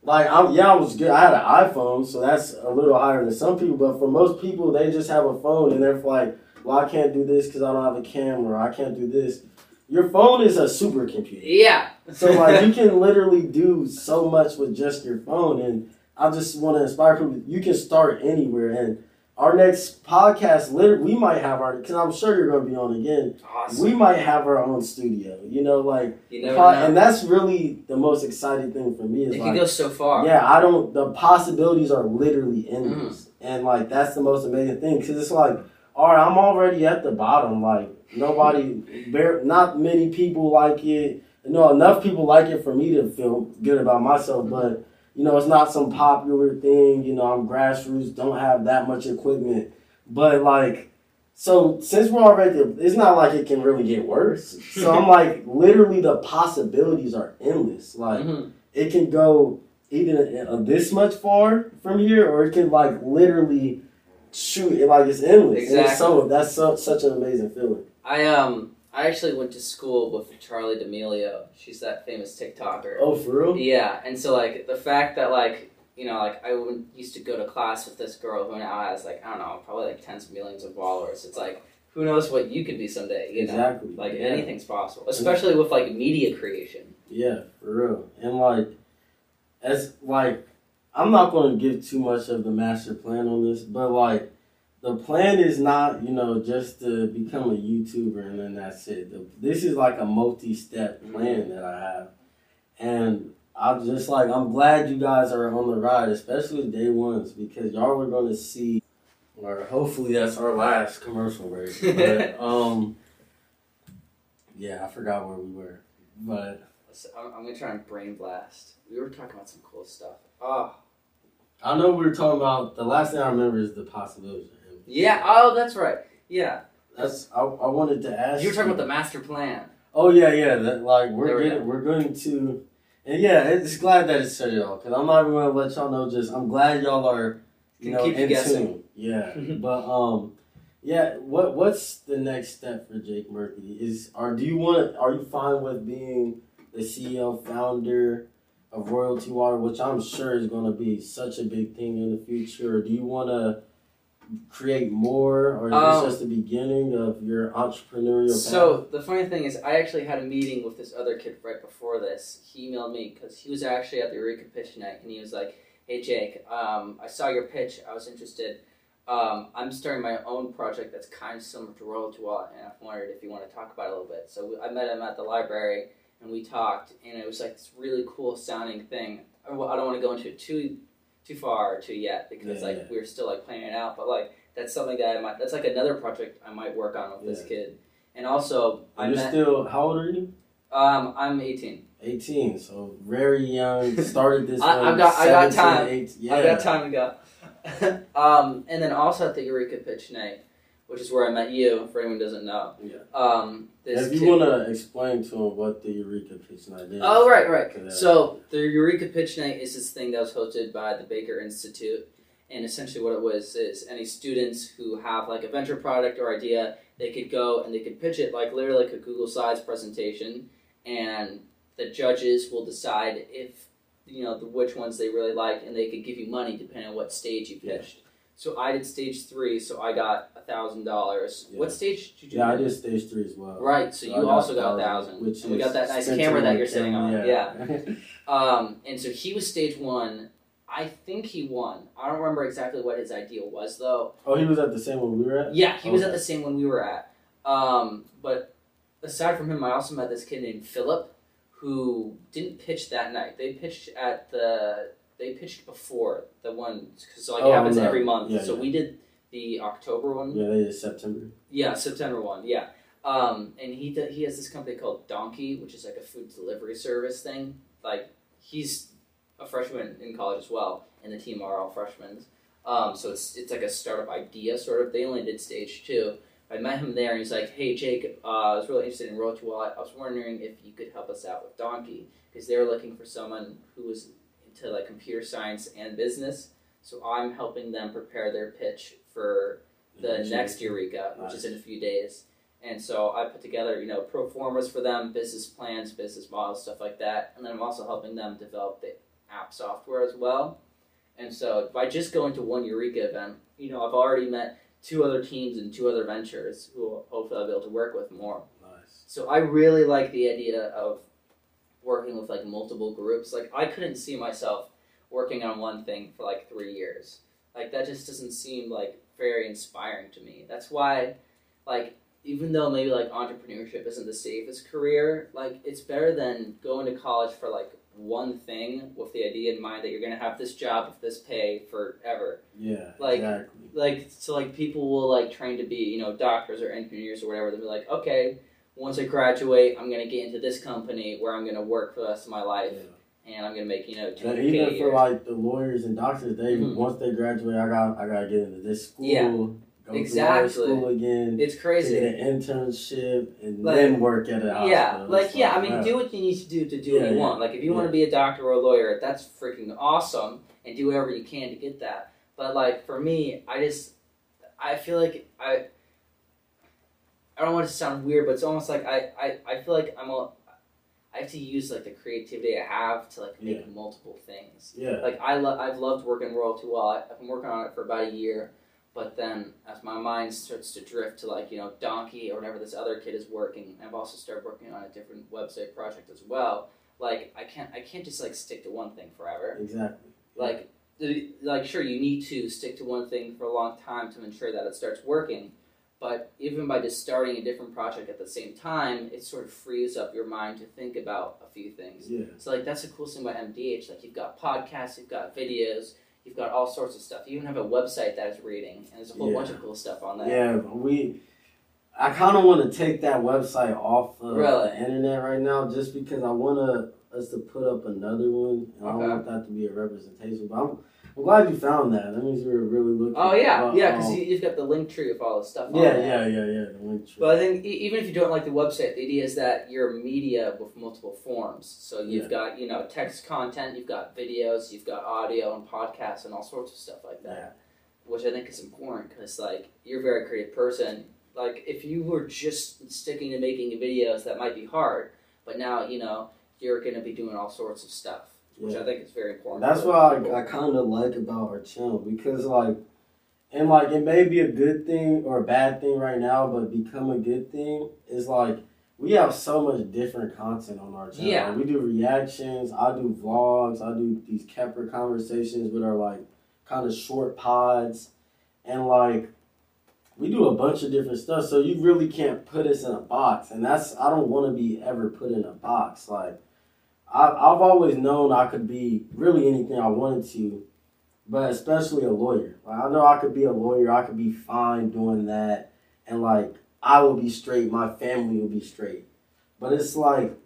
like I'm yeah, I was good. I had an iPhone, so that's a little higher than some people. But for most people, they just have a phone, and they're like, well, I can't do this because I don't have a camera. I can't do this. Your phone is a supercomputer, Yeah. so like you [laughs] can literally do so much with just your phone. And I just want to inspire people. You can start anywhere, and our next podcast, literally, we might have our because I'm sure you're going to be on again. awesome. We might have our own studio. You know, like. you Pod- know. and that's really the most exciting thing for me is it like, can go so far. yeah, I don't. The possibilities are literally Mm-hmm. endless, and like that's the most amazing thing because it's like, all right, I'm already at the bottom. Like nobody, bare, not many people like it. You know, enough people like it for me to feel good about myself, but you know, it's not some popular thing. You know, I'm grassroots, don't have that much equipment, but like. So since we're already, it's not like it can really get worse. So I'm [laughs] like, literally, the possibilities are endless. Like Mhm. it can go either uh, this much far from here, or it can like literally shoot. It like it's endless. And it's so that's so, such an amazing feeling. I um I actually went to school with Charli D'Amelio. She's that famous TikToker. Oh, for real? Yeah, and so like the fact that like you know like I used to go to class with this girl who now has like I don't know probably like tens of millions of followers. It's like who knows what you could be someday. You know, Exactly. like yeah. anything's possible, especially with like media creation. Yeah, for real. And like, as like, I'm not going to give too much of the master plan on this, but like, the plan is not, you know, just to become a YouTuber and then that's it. The, this is like a multi-step plan that I have, and I'm just like, I'm glad you guys are on the ride, especially day ones, because y'all are going to see, or hopefully that's our last commercial break. [laughs] But um, yeah, I forgot where we were, but. So I'm, I'm gonna try and brain blast. We were talking about some cool stuff. Oh I know we were talking about the last thing I remember is the possibilities him. yeah. Oh, that's right. Yeah, That's I, I wanted to ask. you were talking about the master plan. Oh yeah, yeah. That like we're we're going to, and yeah, it's glad that it's it off because I'm not even gonna let y'all know. Just I'm glad y'all are, you know, in guessing. tune. Yeah, [laughs] but um, yeah. What what's the next step for Jake Murphy? Is are do you want? Are you fine with being the CEO founder? Of Royalty Wallet, which I'm sure is going to be such a big thing in the future. Or do you want to create more, or is Um, this just the beginning of your entrepreneurial path? So the funny thing is, I actually had a meeting with this other kid right before this. He emailed me because he was actually at the Eureka Pitch Night, and he was like, "Hey Jake, um, I saw your pitch. I was interested. Um, I'm starting my own project that's kind of similar to Royalty Wallet, and I wondered if you want to talk about it a little bit." So I met him at the library, and we talked, and it was like this really cool sounding thing. I don't want to go into it too too far or too yet because Yeah, like yeah. we're still like planning it out, but like that's something that I might. That's like another project I might work on with this kid. And also, I you're met. still how old are you? um, I'm 18. 18, so very young. Started [laughs] this. I- I've got- I got time. 18 yeah. I got time to go. [laughs] um, and then also at the Eureka Pitch Night, which is where I met you. For anyone who doesn't know. Yeah. Um, this If you kid- want to explain to them what the Eureka Pitch Night is. Oh right, right. So the Eureka Pitch Night is this thing that was hosted by the Baker Institute, and essentially what it was is any students who have like a venture product or idea, they could go and they could pitch it like literally like a Google Slides presentation, and the judges will decide if you know the, which ones they really like, and they could give you money depending on what stage you Yeah. pitched. So I did stage three, so I got a thousand dollars. Yeah. What stage did you do? Yeah, I did stage three as well. Right, so I you also got a thousand, which and we got that nice camera that you're sitting on. camera, yeah. [laughs] [laughs] Um, and so he was stage one. I think he won. I don't remember exactly what his ideal was though. oh, he was at the same one we were at. Yeah, he was at the same one we were at. Um, but aside from him, I also met this kid named Philip who didn't pitch that night. They pitched at the. They pitched before the one because like Oh, it happens every month. Yeah, so yeah. we did the October one. Yeah, did September. Yeah, September one. Yeah, um, and he he has this company called Donkey, which is like a food delivery service thing. Like he's a freshman in college as well, and the team are all freshmen. Um, so it's it's like a startup idea sort of. They only did stage two. I met him there, and he's like, "Hey Jake, uh, I was really interested in Royalty Wallet. I was wondering if you could help us out with Donkey because they were looking for someone who was into like computer science and business. So I'm helping them prepare their pitch for the Yeah, next Eureka, which is in a few days. And so I put together, you know, pro formas for them, business plans, business models, stuff like that. And then I'm also helping them develop the app software as well. And so by just going to one Eureka event, you know, I've already met two other teams and two other ventures who hopefully I'll be able to work with more. Nice. So I really like the idea of working with like multiple groups. Like I couldn't see myself working on one thing for like three years. Like that just doesn't seem like very inspiring to me. That's why, like, even though maybe like entrepreneurship isn't the safest career, like it's better than going to college for like one thing with the idea in mind that you're gonna have this job with this pay forever Yeah. Like- exactly. like so like people will like train to be you know doctors or engineers or whatever they'll be like okay once i graduate i'm going to get into this company where i'm going to work for the rest of my life Yeah. And i'm going to make you know But 200k a even for like the lawyers and doctors, they Mhm. once they graduate, I got I gotta get into this school, Yeah. go Exactly. school again, it's crazy get an internship, and Like- then work at a hospital. yeah like yeah i mean wow. do what you need to do to do what you yeah. want like if you want to be a doctor or a lawyer that's freaking awesome and do whatever you can to get that but like for me i just i feel like i i don't want it to sound weird but it's almost like i i, I feel like i'm a I have to use like the creativity I have to like make Yeah. multiple things. Yeah. Like I lo- I've loved working Royalty Wallet. I've been working on it for about a year, but then as my mind starts to drift to like you know Donkey or whatever this other kid is working, I've also started working on a different website project as well. Like I can't I can't just like stick to one thing forever. Exactly. Like the, like sure you need to stick to one thing for a long time to ensure that it starts working. But even by just starting a different project at the same time, it sort of frees up your mind to think about a few things. Yeah. So like that's the cool thing about MDH. Like you've got podcasts, you've got videos, you've got all sorts of stuff. You even have a website that is reading, and there's a whole Yeah. bunch of cool stuff on that. Yeah, we. I kind of want to take that website off of Really? the internet right now, just because I want to us to put up another one. And I don't want that to be a representation. But I'm, I'm glad you found that. That means you were really looking. Oh yeah, But, yeah, because um, you, you've got the link tree of all the stuff. on yeah, yeah, yeah, yeah. The link tree. But I think even if you don't like the website, the idea is that you're media with multiple forms. So you've Yeah. got you know text content, you've got videos, you've got audio and podcasts and all sorts of stuff like that. yeah, which I think is important because like you're a very creative person. Like if you were just sticking to making videos, that might be hard. But now you know you're going to be doing all sorts of stuff, which yeah. I think is very important. That's what. I, I kind of like about our channel because like, and like it may be a good thing or a bad thing right now, but become a good thing is like we have so much different content on our channel. Yeah. Like, we do reactions. I do vlogs. I do these Kepler conversations with our like kind of short pods, and like we do a bunch of different stuff. So you really can't put us in a box, and that's I don't want to be ever put in a box. Like I, I've always known I could be really anything I wanted to, but especially a lawyer. Like I know I could be a lawyer. I could be fine doing that, and like I will be straight. My family will be straight. But it's like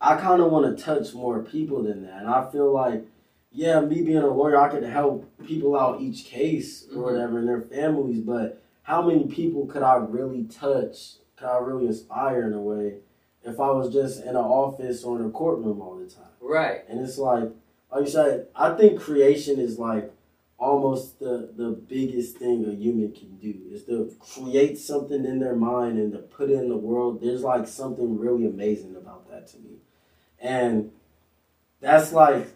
I kind of want to touch more people than that, and I feel like. Yeah, me being a lawyer, I could help people out each case or Mhm. whatever and their families, but how many people could I really touch? Could I really inspire in a way if I was just in an office or in a courtroom all the time? right. And it's like, like you said, I think creation is like almost the the biggest thing a human can do is to create something in their mind and to put it in the world. There's like something really amazing about that to me, and that's like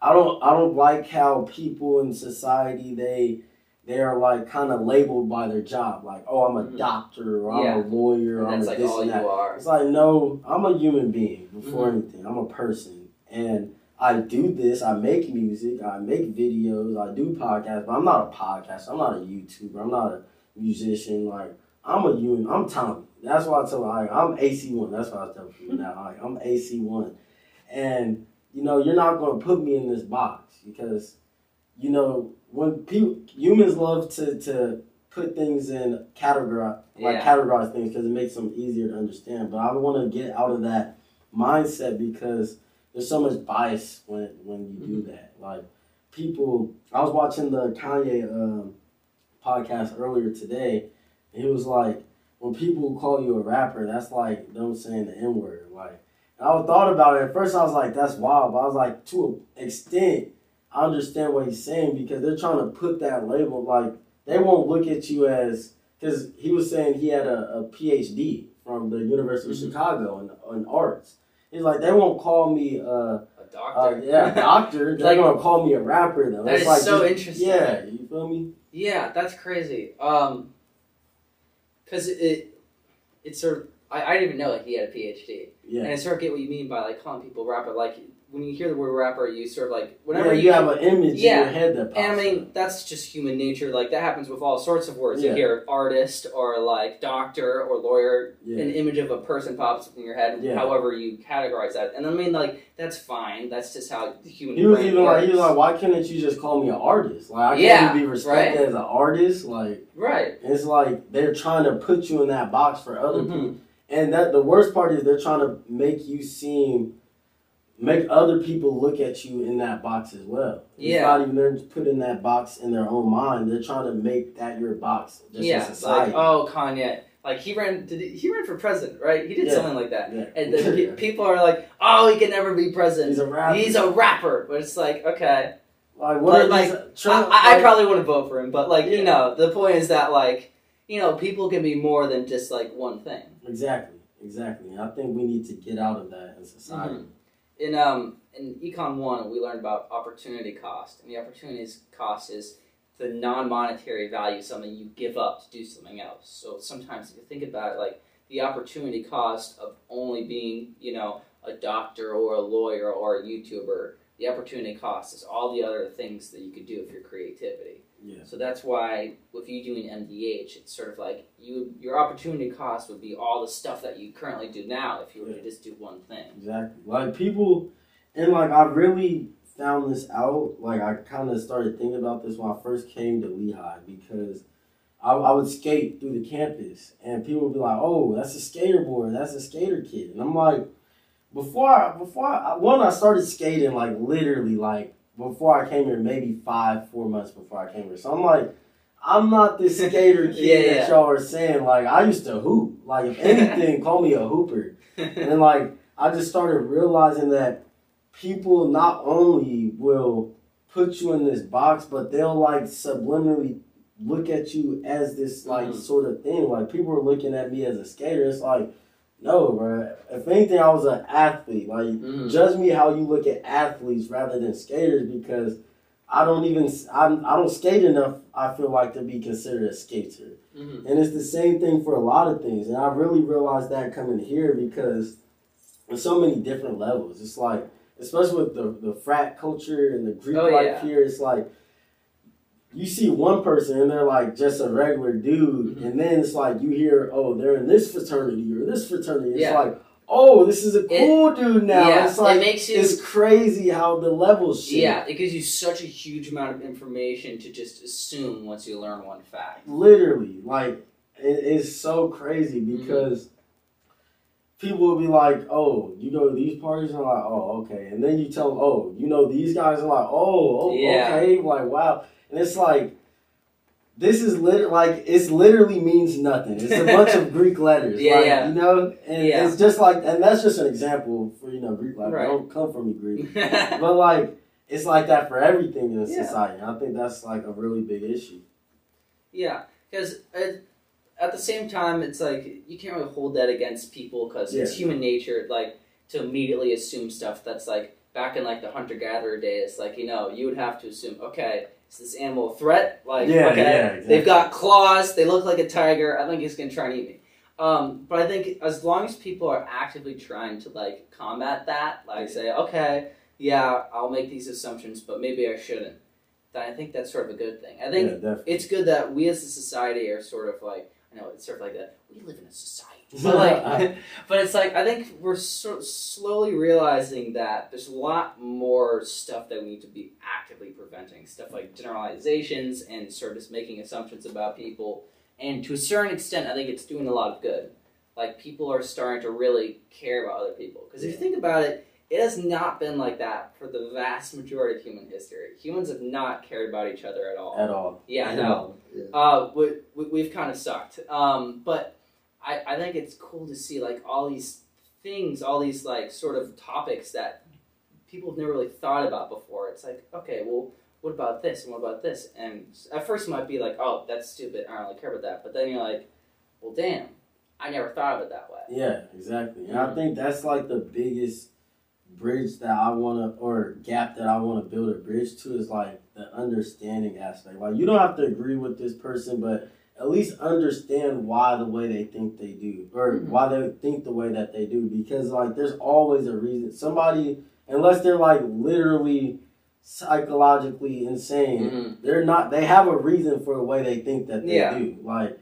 I don't I don't like how people in society they they are like kind of labeled by their job, like oh I'm a Mhm. doctor or I'm Yeah. a lawyer or I'm a like this all and you that. are. It's like no, I'm a human being before Mhm. anything. I'm a person, and I do this. I make music. I make videos. I do podcasts. But I'm not a podcaster. I'm not a YouTuber. I'm not a musician. Like I'm a human. I'm Tommy. That's why I tell like I'm AC one. That's why I tell people [laughs] now. Like I'm AC one, and you know you're not gonna put me in this box because you know when people humans love to to put things in categorize like Yeah. categorize things because it makes them easier to understand. But I want to get out of that mindset because there's so much bias when when you do that. Like people, I was watching the Kanye um, podcast earlier today, and he was like, when people call you a rapper, that's like them saying the N word. Like, I thought about it at first. I was like, that's wild. But I was like, to an extent, I understand what he's saying because they're trying to put that label. Like, they won't look at you as because he was saying he had a, a PhD from the University Mhm. of Chicago in, in arts. He's like, they won't call me, uh, A uh, doctor. yeah, doctor. [laughs] They're Like- gonna call me a rapper though. That It's is like so just- interesting. Yeah, you feel me? Yeah, that's crazy. Um, cause it, it's sort of I, I didn't even know that he had a PhD, Yeah. and I sort of get what you mean by like calling people rapper. Like when you hear the word rapper, you sort of like whenever yeah, you, you have an image Yeah. in your head that pops And I mean, up. that's just human nature. Like that happens with all sorts of words. Yeah. You hear artist or like doctor or lawyer. An image of a person pops up in your head. However you categorize that, and I mean, like that's fine. That's just how the human. He was even like, he was like, why couldn't you just call me an artist? Like, I can't be respected right. as an artist. Like, right. it's like they're trying to put you in that box for other Mhm. people. And that the worst part is they're trying to make you seem, make other people look at you in that box as well. It's Yeah. not even they're put in that box in their own mind. They're trying to make that your box just yeah, society. like oh Kanye, like he ran, did he, he ran for president, right? He did Yeah. something like that, yeah. and then pe- [laughs] people are like, oh, he can never be president. He's a rapper. He's a rapper, but it's like okay, Like what But, like, these? I, I, I probably wouldn't vote for him, but like you know, the point is that like you know, people can be more than just like one thing. Exactly, exactly. I think we need to get out of that in society. Mhm. In um in Econ One, we learned about opportunity cost, and the opportunity cost is the non-monetary value, something you give up to do something else. So sometimes, if you think about it, like the opportunity cost of only being, you know, a doctor or a lawyer or a YouTuber, the opportunity cost is all the other things that you could do with your creativity. Yeah, So that's why with you doing MDH, it's sort of like you your opportunity cost would be all the stuff that you currently do now if you were to just do one thing. exactly. Like people, and like I really found this out. Like I kind of started thinking about this when I first came to Lehigh because I, I would skate through the campus, and people would be like, "Oh, that's a skater boy. That's a skater kid," and I'm like, before I, before I, one, I started skating like literally like before I came here, maybe five, four months before I came here. So I'm like, I'm not this [laughs] skater kid Yeah, that y'all are saying. Like I used to hoop. Like if [laughs] anything, call me a hooper. And like I just started realizing that people not only will put you in this box, but they'll like subliminally look at you as this like Mhm. sort of thing. Like people are looking at me as a skater. It's like, no, bro. If anything, I was an athlete. Like Mhm. judge me how you look at athletes rather than skaters because I don't even I'm, I don't skate enough. I feel like to be considered a skater. Mhm. And it's the same thing for a lot of things. And I really realized that coming here because there's so many different levels. It's like, especially with the, the frat culture and the Greek Oh, life yeah. here, it's like you see one person and they're like just a regular dude. Mhm. And then it's like you hear, oh, they're in this fraternity or this fraternity. It's Yeah. like, oh, this is a It- cool dude now. yeah, it's like, it makes you it's crazy how the levels shift. Yeah, it gives you such a huge amount of information to just assume once you learn one fact. literally like it, it's so crazy Mm-hmm. because people will be like oh you go to these parties and I'm like oh okay and then you tell them oh you know these guys are like oh, oh Yeah. okay like wow and it's like this is lit like it's literally means nothing it's a bunch of [laughs] greek letters Yeah, like, yeah. you know and Yeah. it's just like and that's just an example for you know greek letters Right. don't come from me greek [laughs] but like it's like that for everything in Yeah. society. I think that's like a really big issue. Yeah, because uh, at the same time, it's like you can't really hold that against people because it's human nature, like to immediately assume stuff that's like back in like the hunter gatherer days. Like you know, you would have to assume, okay, is this animal a threat? Like Yeah, okay, yeah, exactly. they've got claws, they look like a tiger. I think he's gonna try and eat me. Um, but I think as long as people are actively trying to like combat that, like say, okay, yeah, I'll make these assumptions, but maybe I shouldn't. Then I think that's sort of a good thing. I think yeah, it's good that we as a society are sort of like I know it's sort of like that we live in a society, but like, [laughs] [laughs] but it's like I think we're of slowly realizing that there's a lot more stuff that we need to be actively preventing. Stuff like generalizations and sort of just making assumptions about people, and to a certain extent, I think it's doing a lot of good. Like people are starting to really care about other people because if you think about it, it has not been like that for the vast majority of human history. Humans have not cared about each other at all. at all. Yeah, At know. all. Yeah. Uh, we, we, we've kind of sucked. Um, but I, I think it's cool to see like all these things, all these like sort of topics that people have never really thought about before. It's like, okay, well, what about this and what about this? And at first it might be like, oh, that's stupid. I don't really care about that. But then you're like, well, damn, I never thought of it that way. Yeah, exactly. And Mhm. I think that's like the biggest bridge that I want to, or gap that I want to build a bridge to is like the understanding aspect. Like, you don't have to agree with this person, but at least understand why the way they think they do, or Mhm. why they think the way that they do. Because, like, there's always a reason. Somebody, unless they're like literally psychologically insane, Mhm. they're not they have a reason for the way they think that they Yeah. do like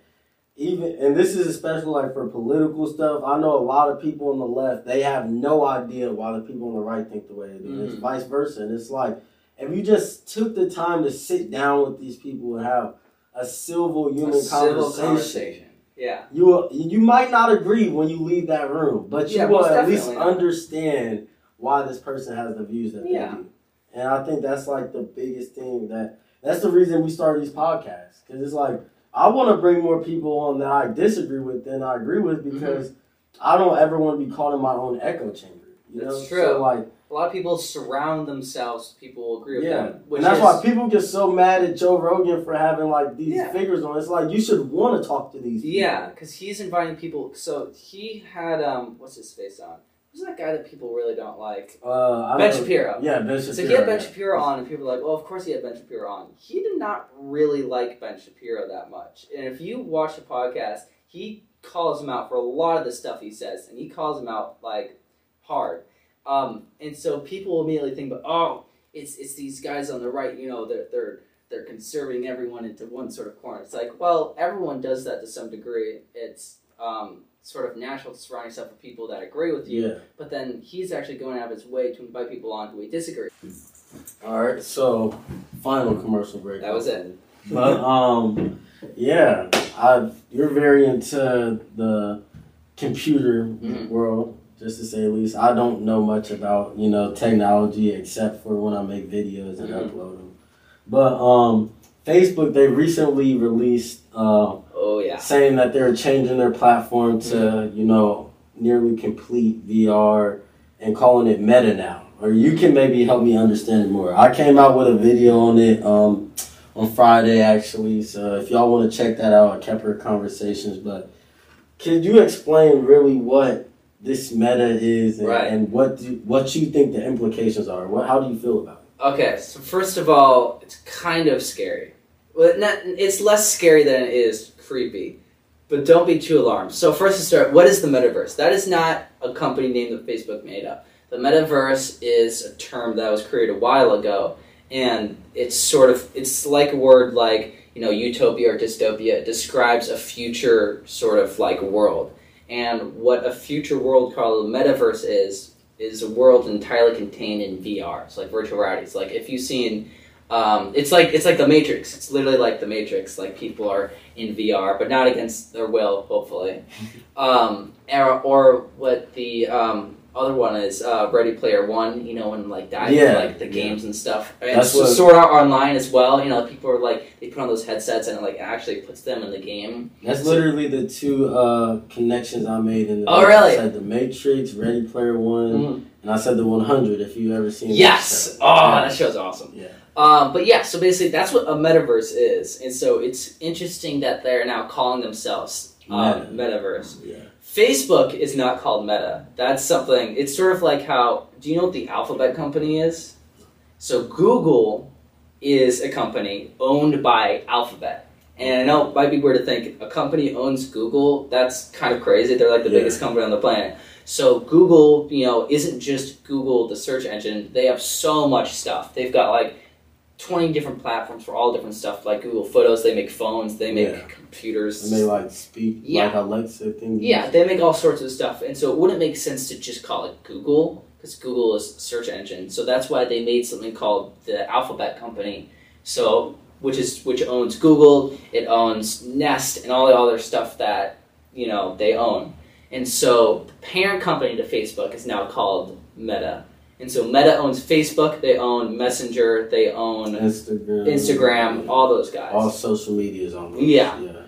even and this is especially like for political stuff i know a lot of people on the left they have no idea why the people on the right think the way they do it's Mhm. vice versa and it's like if you just took the time to sit down with these people and have a civil human A civil conversation, conversation. Yeah. you will, you might not agree when you leave that room but you Yeah, will at least not. understand why this person has the views that Yeah. they do and i think that's like the biggest thing that that's the reason we started these podcasts because it's like I want to bring more people on that I disagree with than I agree with Mm-hmm. because I don't ever want to be caught in my own echo chamber. You That's know, true. So like, A lot of people surround themselves people agree with yeah, them. Which and that's is, why people get so mad at Joe Rogan for having like these Yeah. figures on. It's like you should want to talk to these. People. Yeah, because he's inviting people. So he had um, what's his face on? Who's that guy that people really don't like? uh, Ben know. Shapiro. Yeah, Ben Shapiro. So he had Ben. Shapiro on, and people were like, "Well, of course he had Ben Shapiro on." He did not really like Ben Shapiro that much, and if you watch the podcast, he calls him out for a lot of the stuff he says, and he calls him out like hard. Um, and so people immediately think, "But oh, it's it's these guys on the right, you know, they're they're they're conserving everyone into one sort of corner." It's like, well, everyone does that to some degree. It's um, sort of natural to surround yourself with people that agree with you Yeah. but then he's actually going out of his way to invite people on who he disagrees. All right. So final commercial break. That was it. But um, yeah, I you're very into the computer Mhm. world, just to say the least. I don't know much about you know technology except for when I make videos and Mhm. upload them. But um, Facebook they recently released uh, Oh yeah. saying that they're changing their platform to you know nearly complete VR and calling it Meta now. Or you can maybe help me understand it more. I came out with a video on it um, on Friday actually, so if y'all want to check that out, I kept her conversations. But could you explain really what this Meta is and, Right. and what do, what you think the implications are? What how do you feel about it? Okay, so first of all, it's kind of scary. Well, not, it's less scary than it is creepy, but don't be too alarmed. So first to start, what is the metaverse? That is not a company name that Facebook made up. The metaverse is a term that was created a while ago, and it's sort of it's like a word like you know utopia or dystopia. It describes a future sort of like world, and what a future world called the metaverse is is a world entirely contained in VR. It's like virtual reality. It's like if you've seen, um, it's like it's like the Matrix. It's literally like the Matrix. Like people are in VR, but not against their will, hopefully. [laughs] um, or, or what the um, other one is uh, Ready Player One. You know, and like died Yeah, like the yeah. games and stuff. And That's so what- Sword Art Online as well. You know, people are like they put on those headsets and it like actually puts them in the game. That's literally the two uh, connections I made in the. Oh, really? I said the Matrix, Ready Player One, and I said the 100. If you ever seen. that Yes. Oh, Yeah. that show's awesome. Yeah. Um, but yeah, so basically that's what a metaverse is, and so it's interesting that they're now calling themselves uh, Meta. metaverse. Yeah. Facebook is not called Meta. That's something. It's sort of like how. Do you know what the Alphabet company is? So Google is a company owned by Alphabet. And I know it might be weird to think a company owns Google. That's kind of crazy. They're like the Yeah. biggest company on the planet. So Google, you know, isn't just Google the search engine. They have so much stuff. They've got like 20 different platforms for all different stuff like Google Photos, they make phones, they make Yeah. computers. And they like speak Yeah. like Alexa things. Yeah, they make all sorts of stuff, and so it wouldn't make sense to just call it Google because Google is a search engine. So that's why they made something called the Alphabet Company. So which is which owns Google, it owns Nest, and all the other stuff that you know they own. And so the parent company to Facebook is now called Meta. And so Meta owns Facebook, they own Messenger, they own Instagram. Instagram, yeah. all those guys. all social medias on. Yeah. Yeah.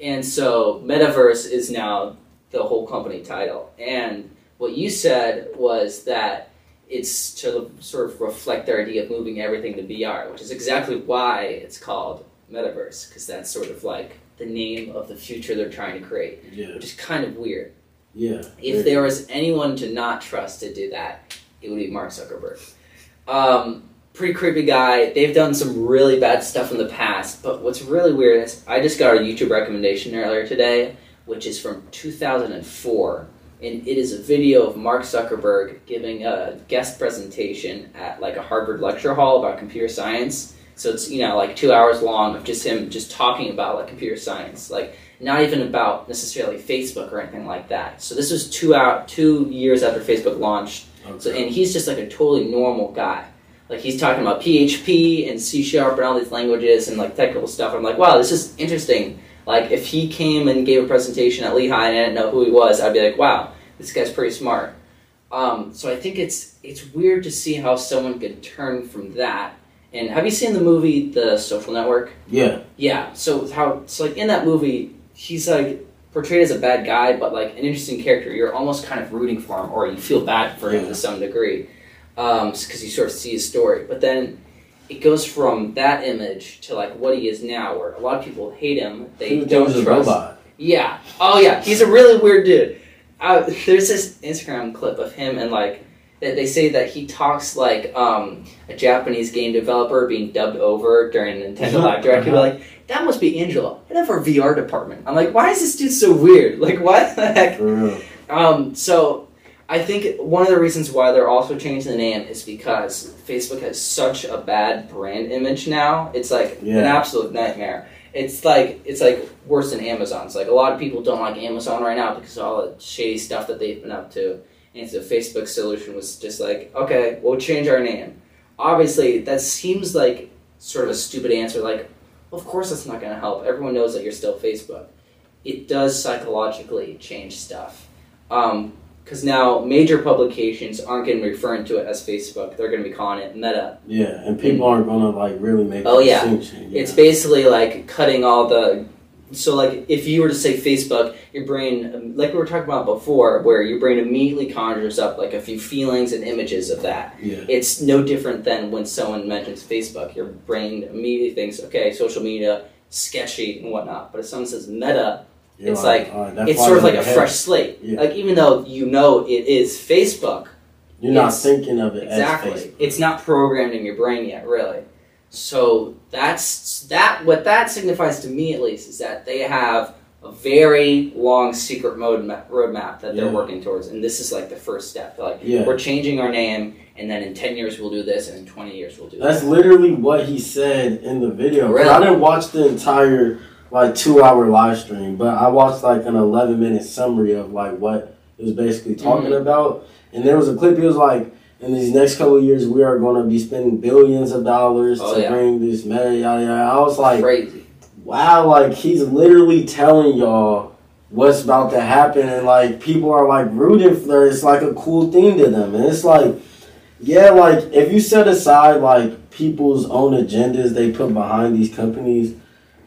And so Metaverse is now the whole company title. And what you said was that it's to sort of reflect their idea of moving everything to VR, which is exactly why it's called Metaverse, because that's sort of like the name of the future they're trying to create, Yeah. which is kind of weird. Yeah. If there was anyone to not trust to do that, it would be Mark Zuckerberg. Um, pretty creepy guy. They've done some really bad stuff in the past, but what's really weird is I just got a YouTube recommendation earlier today, which is from 2004, and it is a video of Mark Zuckerberg giving a guest presentation at like a Harvard lecture hall about computer science. So it's you know like two hours long of just him just talking about like computer science, like not even about necessarily Facebook or anything like that. So this was two out two years after Facebook launched. So and he's just like a totally normal guy. Like he's talking about PHP and C sharp and all these languages and like technical stuff. I'm like, wow, this is interesting. Like if he came and gave a presentation at Lehigh and I didn't know who he was, I'd be like, wow, this guy's pretty smart. Um, so I think it's it's weird to see how someone could turn from that. And have you seen the movie The Social Network? yeah. Yeah. So how so like in that movie, he's like portrayed as a bad guy, but like an interesting character. You're almost kind of rooting for him, or you feel bad for him Yeah. to some degree, because you sort of see his story. But then it goes from that image to like what he is now, where a lot of people hate him. They He was don't a trust. robot. Yeah. Oh yeah. He's a really weird dude. Uh, [laughs] there's this Instagram clip of him and like they say that he talks like um, a Japanese game developer being dubbed over during Nintendo Live Direct. You're like, that must be Angela. Head of our VR department. I'm like, why is this dude so weird? [laughs] Like, what the heck? Um, so I think one of the reasons why they're also changing the name is because Facebook has such a bad brand image now. It's like an absolute nightmare. It's like it's like worse than Amazon's. Like a lot of people don't like Amazon right now because of all the shady stuff that they've been up to. And so Facebook's solution was just like, okay, we'll change our name. Obviously, that seems like sort of a stupid answer. Like, of course that's not going to help. Everyone knows that you're still Facebook. It does psychologically change stuff. Um, because now major publications aren't going to be referring to it as Facebook. They're going to be calling it Meta. Yeah, and people aren't gonna like really make. Oh, yeah. distinction, It's basically like cutting all the. So, like, if you were to say Facebook, your brain, like we were talking about before, where your brain immediately conjures up like a few feelings and images of that. yeah. It's no different than when someone mentions Facebook. Your brain immediately thinks, okay, social media, sketchy and whatnot. But if someone says Meta, You're it's like- all right, that it's sort of like a head. fresh slate. Yeah. Like even though you know it is Facebook, You're not thinking of it exactly, as Facebook. it's not programmed in your brain yet, really. So that's that. What that signifies to me, at least, is that they have a very long secret mode ma- roadmap that they're Yeah. working towards, and this is like the first step. Like, Yeah. we're changing our name, and then in ten years we'll do this, and in twenty years we'll do that. That's that. literally what he said in the video. Really? I didn't watch the entire like two hour live stream, but I watched like an eleven minute summary of like what it was basically talking Mm-hmm. about. And there was a clip. He was like, "In these next couple of years, we are going to be spending billions of dollars Oh, to yeah. bring this meta yada yada." I was like, Crazy. "Wow!" Like he's literally telling y'all what's about to happen, and like people are like rooting for it. It's like a cool thing to them, and it's like, yeah, like if you set aside like people's own agendas they put behind these companies.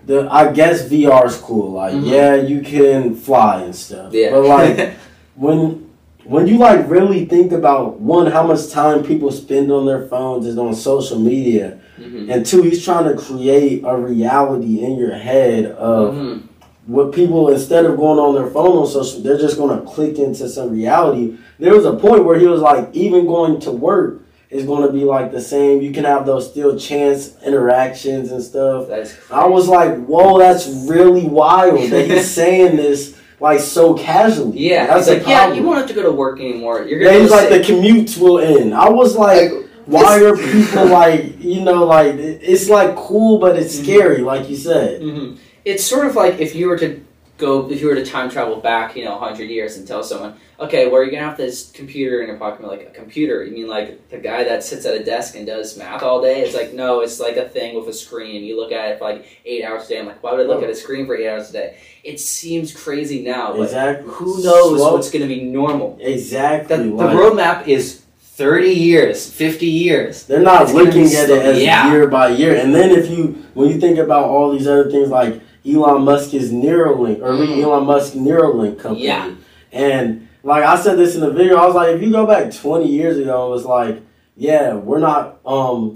The, I guess VR is cool. Like, Mhm. yeah, you can fly and stuff. Yeah. But like, [laughs] when when you like really think about one how much time people spend on their phones is on social media Mhm. and two he's trying to create a reality in your head of Mhm. what people instead of going on their phone on social they're just going to click into some reality there was a point where he was like even going to work is going to be like the same you can have those still chance interactions and stuff I was like, whoa, that's really wild that he's [laughs] saying this like so casually. Yeah, that's he's like, yeah, you won't have to go to work anymore. You're gonna he's go like the commutes will end. I was like, Like, why are people [laughs] like you know like it's like cool but it's Mhm. scary like you said. hmm It's sort of like if you were to go, if you were to time travel back, you know, hundred years and tell someone, okay, well, you're gonna have this computer in your pocket, like a computer. You mean like the guy that sits at a desk and does math all day? It's like no, it's like a thing with a screen. You look at it for like eight hours a day. I'm like, why would I look at a screen for eight hours a day? It seems crazy now, but Exactly. who knows Slow- what's gonna be normal? exactly. The, the roadmap is thirty years, fifty years. They're not It's looking at it as yeah. year by year. And then if you when you think about all these other things like Elon Musk is Neuralink or Mhm. Elon Musk Neuralink company. Yeah. And like I said this in the video, I was like, if you go back twenty years ago, it was like, yeah, we're not um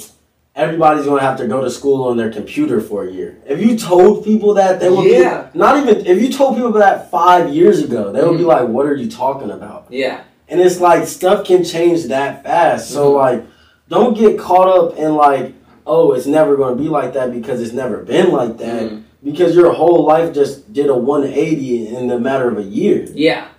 everybody's gonna have to go to school on their computer for a year. If you told people that they would Yeah. be not even if you told people that five years ago, they would be Mhm. like, What are you talking about? Yeah. And it's like stuff can change that fast. So Mhm. like don't get caught up in like, oh, it's never gonna be like that because it's never been like that. Mhm. Because your whole life just did a one eighty in the matter of a year. Yeah.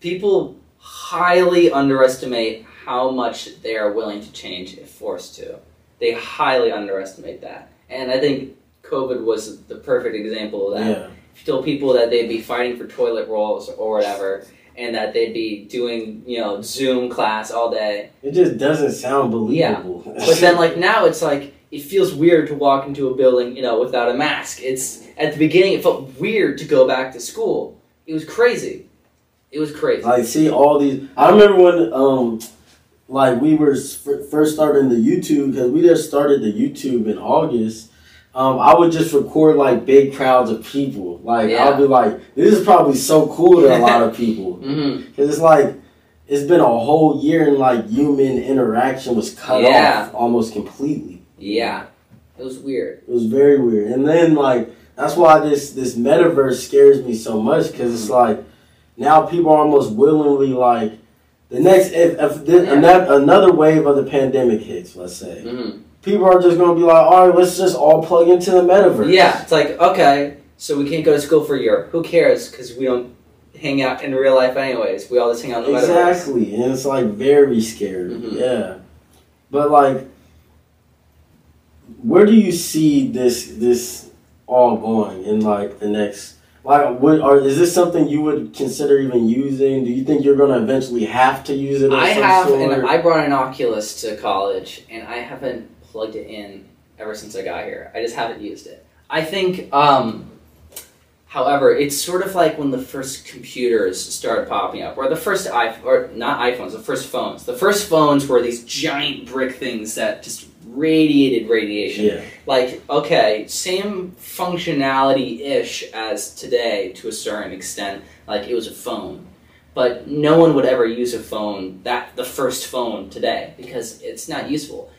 People highly underestimate how much they are willing to change if forced to. They highly underestimate that. And I think COVID was the perfect example of that. Yeah. If you told people that they'd be fighting for toilet rolls or whatever, and that they'd be doing, you know, Zoom class all day. It just doesn't sound believable. But then, like, now it's like, it feels weird to walk into a building, you know, without a mask. It's, at the beginning, it felt weird to go back to school. It was crazy. It was crazy. like see all these. I remember when um like we were first starting the YouTube because we just started the YouTube in August. Um, I would just record like big crowds of people. Like Yeah. I'll be like, this is probably so cool to a lot of [laughs] people because it's like it's been a whole year and like human interaction was cut Yeah. off almost completely. Yeah. It was weird. It was very weird. And then like that's why this this metaverse scares me so much because it's like now people are almost willingly like the next if, if the, Yeah. another wave of the pandemic hits, let's say hmm people are just gonna be like, all right, let's just all plug into the metaverse. Yeah, it's like, okay, so we can't go to school for a year. Who cares? Because we don't hang out in real life anyways. We all just hang out in the metaverse. exactly, and it's like very scary. Mhm. Yeah, but like, where do you see this this all going in like the next? Like, what, or is this something you would consider even using? Do you think you're going to eventually have to use it? I have, sort? and I brought an Oculus to college, and I haven't plugged it in ever since I got here. I just haven't used it. I think, um, however, it's sort of like when the first computers started popping up, or the first iPhone, or not iPhones, the first phones. The first phones were these giant brick things that just radiated radiation. yeah, like okay same functionality ish as today to a certain extent. Like it was a phone. But no one would ever use a phone that the first phone today because it's not useful.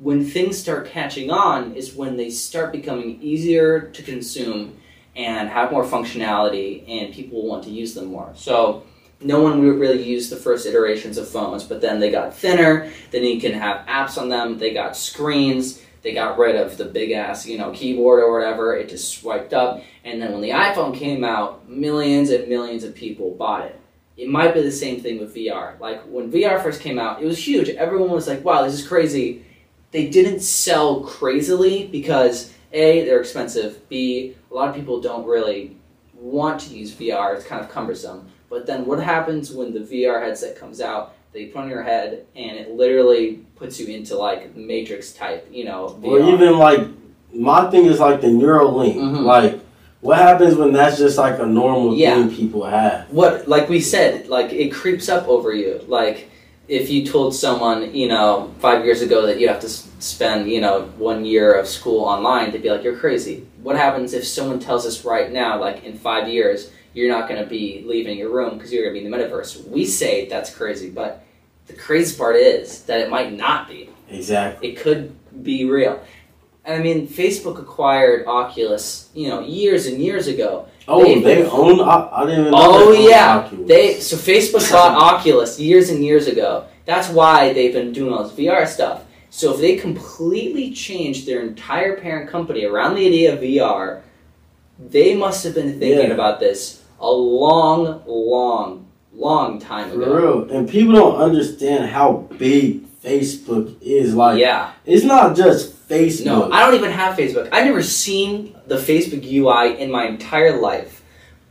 When things start catching on is when they start becoming easier to consume and have more functionality and people want to use them more. So no one would really use the first iterations of phones but then they got thinner then you can have apps on them they got screens they got rid of the big ass, you know, keyboard or whatever. It just swiped up. And then when the iPhone came out, millions and millions of people bought it. It might be the same thing with VR. Like when VR first came out, it was huge. Everyone was like, wow, this is crazy. They didn't sell crazily because A, they're expensive. B, a lot of people don't really want to use VR. It's kind of cumbersome. But then what happens when the VR headset comes out? They put on your head and it literally puts you into like Matrix type, you know, or even like my thing is like the Neuralink. Mhm. Like What happens when that's just like a normal Yeah. thing people have? what like we said like it creeps up over you like if you told someone you know five years ago that you have to spend you know one year of school online they'd be like you're crazy what happens if someone tells us right now like in five years you're not going to be leaving your room because you're going to be in the metaverse we say that's crazy but the crazy part is that it might not be Exactly. it could be real i mean facebook acquired oculus you know years and years ago Oh, They- they, own. I, I didn't even know. Oh they yeah, Oculus. they so Facebook bought Oculus years and years ago. That's why they've been doing all this VR stuff. So if they completely changed their entire parent company around the idea of VR, they must have been thinking Yeah. about this a long, long, long time For ago. real, and people don't understand how big Facebook is. Like, yeah, it's not just Facebook. no, I don't even have Facebook. I've never seen the Facebook UI in my entire life,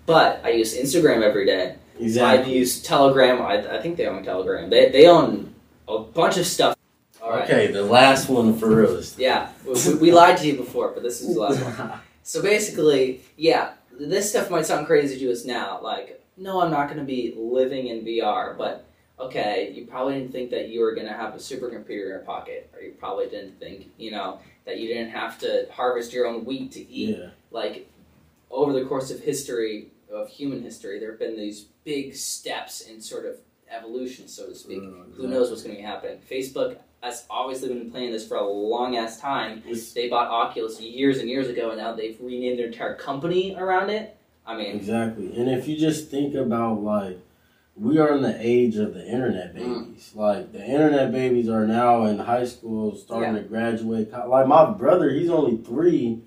but I use Instagram every day. Exactly. I've exactly. used Telegram. I, I think they own Telegram. They, they own a bunch of stuff. Right. Okay, the last one for real is. Yeah, we, we lied to you before, but this is the last one. [laughs] So basically, yeah, this stuff might sound crazy to us now. Like, no, I'm not going to be living in VR, but okay, you probably didn't think that you were going to have a supercomputer in your pocket, or you probably didn't think, you know, that you didn't have to harvest your own wheat to eat. Yeah, like over the course of history of human history there have been these big steps in sort of evolution so to speak. Mm, who knows what's going to be happening facebook has obviously been playing this for a long ass time It's- they bought oculus years and years ago and now they've renamed their entire company around it i mean exactly. And if you just think about like, we are in the age of the internet Mm. babies. Like the internet babies are now in high school, starting to graduate. Like my brother, he's only three,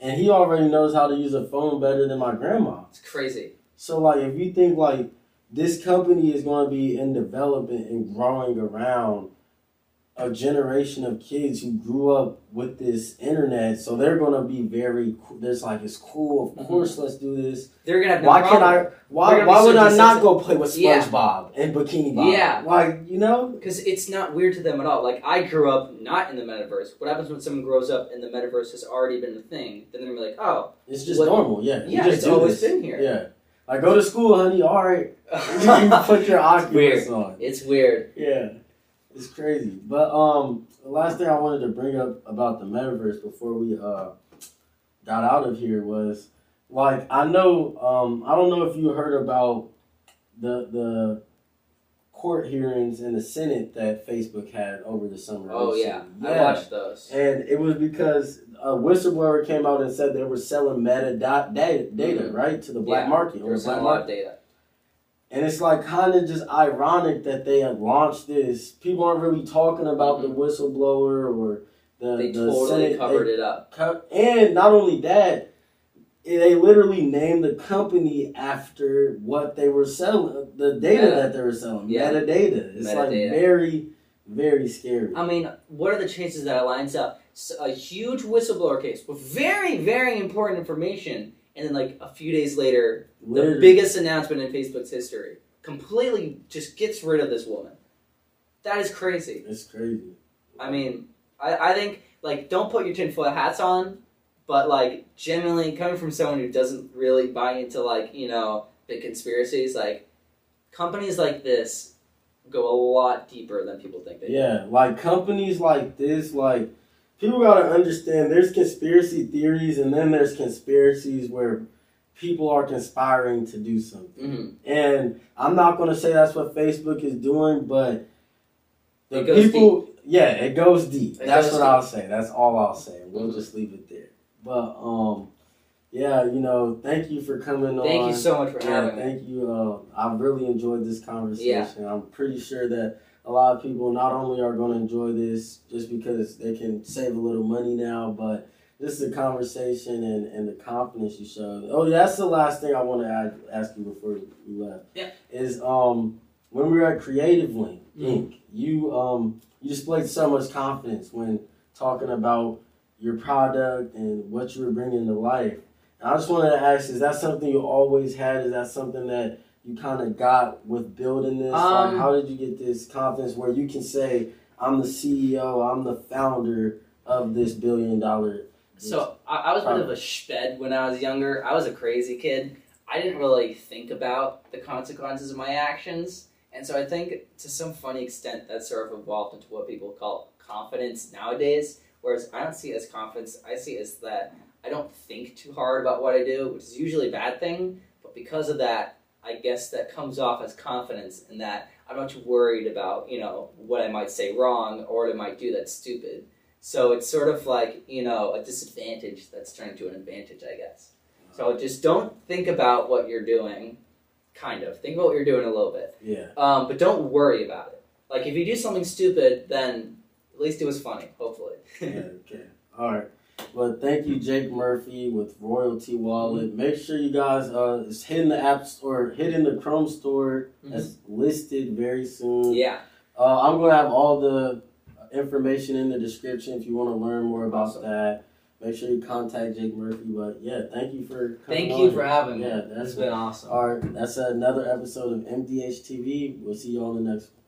and he already knows how to use a phone better than my grandma. it's crazy So like if you think like this company is going to be in development and growing around a generation of kids who grew up with this internet, so they're to be very. There's like it's cool. Of Mhm. course, let's do this. they're gonna no why can't. I? Why? Why would so I not go play with Yeah. SpongeBob and Bikini Bob? Yeah. Like you know. because it's not weird to them at all. Like I grew up not in the metaverse. What happens when someone grows up and the metaverse has already been a thing? Then they're gonna be like, oh, It's just What- normal. Yeah. You yeah, just it's do always this. been here. Yeah. I go to school, honey. All right. [laughs] You put your Oculus weird. on. It's weird. Yeah, it's crazy. But um, the last thing I wanted to bring up about the metaverse before we uh got out of here was like I know um I don't know if you heard about the the court hearings in the Senate that Facebook had over the summer. Oh yeah, recently. I watched those. And it was because a whistleblower came out and said they were selling metadata data, data right to the black Yeah, market or a black lot market. of data. And it's like kind of just ironic that they had launched this. People aren't really talking about the whistleblower or the Mm-hmm. They the totally Senate. covered they it up. co- and not only that, they literally named the company after what they were selling, the data that they were selling, Yeah. metadata. It's like very, very scary. I mean, what are the chances that it lines up? a huge whistleblower case with very, very important information, and then like a few days later, the biggest announcement in Facebook's history completely just gets rid of this woman. That is crazy. It's crazy. I mean, I, I think like don't put your tinfoil hats on, but like genuinely coming from someone who doesn't really buy into like you know big conspiracies, like companies like this go a lot deeper than people think they do. Yeah, like companies like this, like people gotta understand there's conspiracy theories and then there's conspiracies where people are conspiring to do something. hmm And I'm not gonna say that's what Facebook is doing, but the people yeah, it goes deep. It that's goes what deep. I'll say. That's all I'll say. We'll Mhm. just leave it there. But um yeah, you know, thank you for coming on. Thank you so much for Yeah, having me. thank you. Uh, I really enjoyed this conversation. I'm pretty sure that a lot of people not only are going to enjoy this just because they can save a little money now, but just the conversation and, and the confidence you showed. Oh, yeah, that's the last thing I want to add, ask you before we left. Yeah. Is um when we were at Creative Link Mhm. Inc., you um you displayed so much confidence when talking about your product and what you were bringing to life. And I just wanted to ask: Is that something you always had? Is that something that you kind of got with building this? like, Um, how did you get this confidence where you can say, "I'm the CEO, I'm the founder of this billion dollar"? So I, I was a bit of a sped when I was younger. I was a crazy kid. I didn't really think about the consequences of my actions. And so I think to some funny extent that sort of evolved into what people call confidence nowadays. Whereas I don't see it as confidence, I see it as that I don't think too hard about what I do, which is usually a bad thing. But because of that, I guess that comes off as confidence in that I'm not too worried about, you know, what I might say wrong or what I might do that's stupid. So it's sort of like, you know, a disadvantage that's turned to an advantage, I guess. So just don't think about what you're doing, kind of. Think about what you're doing a little bit. Yeah. Um, but don't worry about it. Like if you do something stupid, then at least it was funny, hopefully. [laughs] yeah. Okay. All right. Well, thank you, Jake Murphy with Royalty Wallet. Make sure you guys uh, it's hitting the app store, hitting the Chrome store. Mhm. That's listed very soon. yeah. Uh, I'm gonna have all the information in the description if you want to learn more about Awesome. that. Make sure you contact Jake Murphy. But yeah, thank you for coming Thank on. you for having me. Yeah, It's that's been awesome. all right. That's another episode of MDH TV. We'll see you on the next one.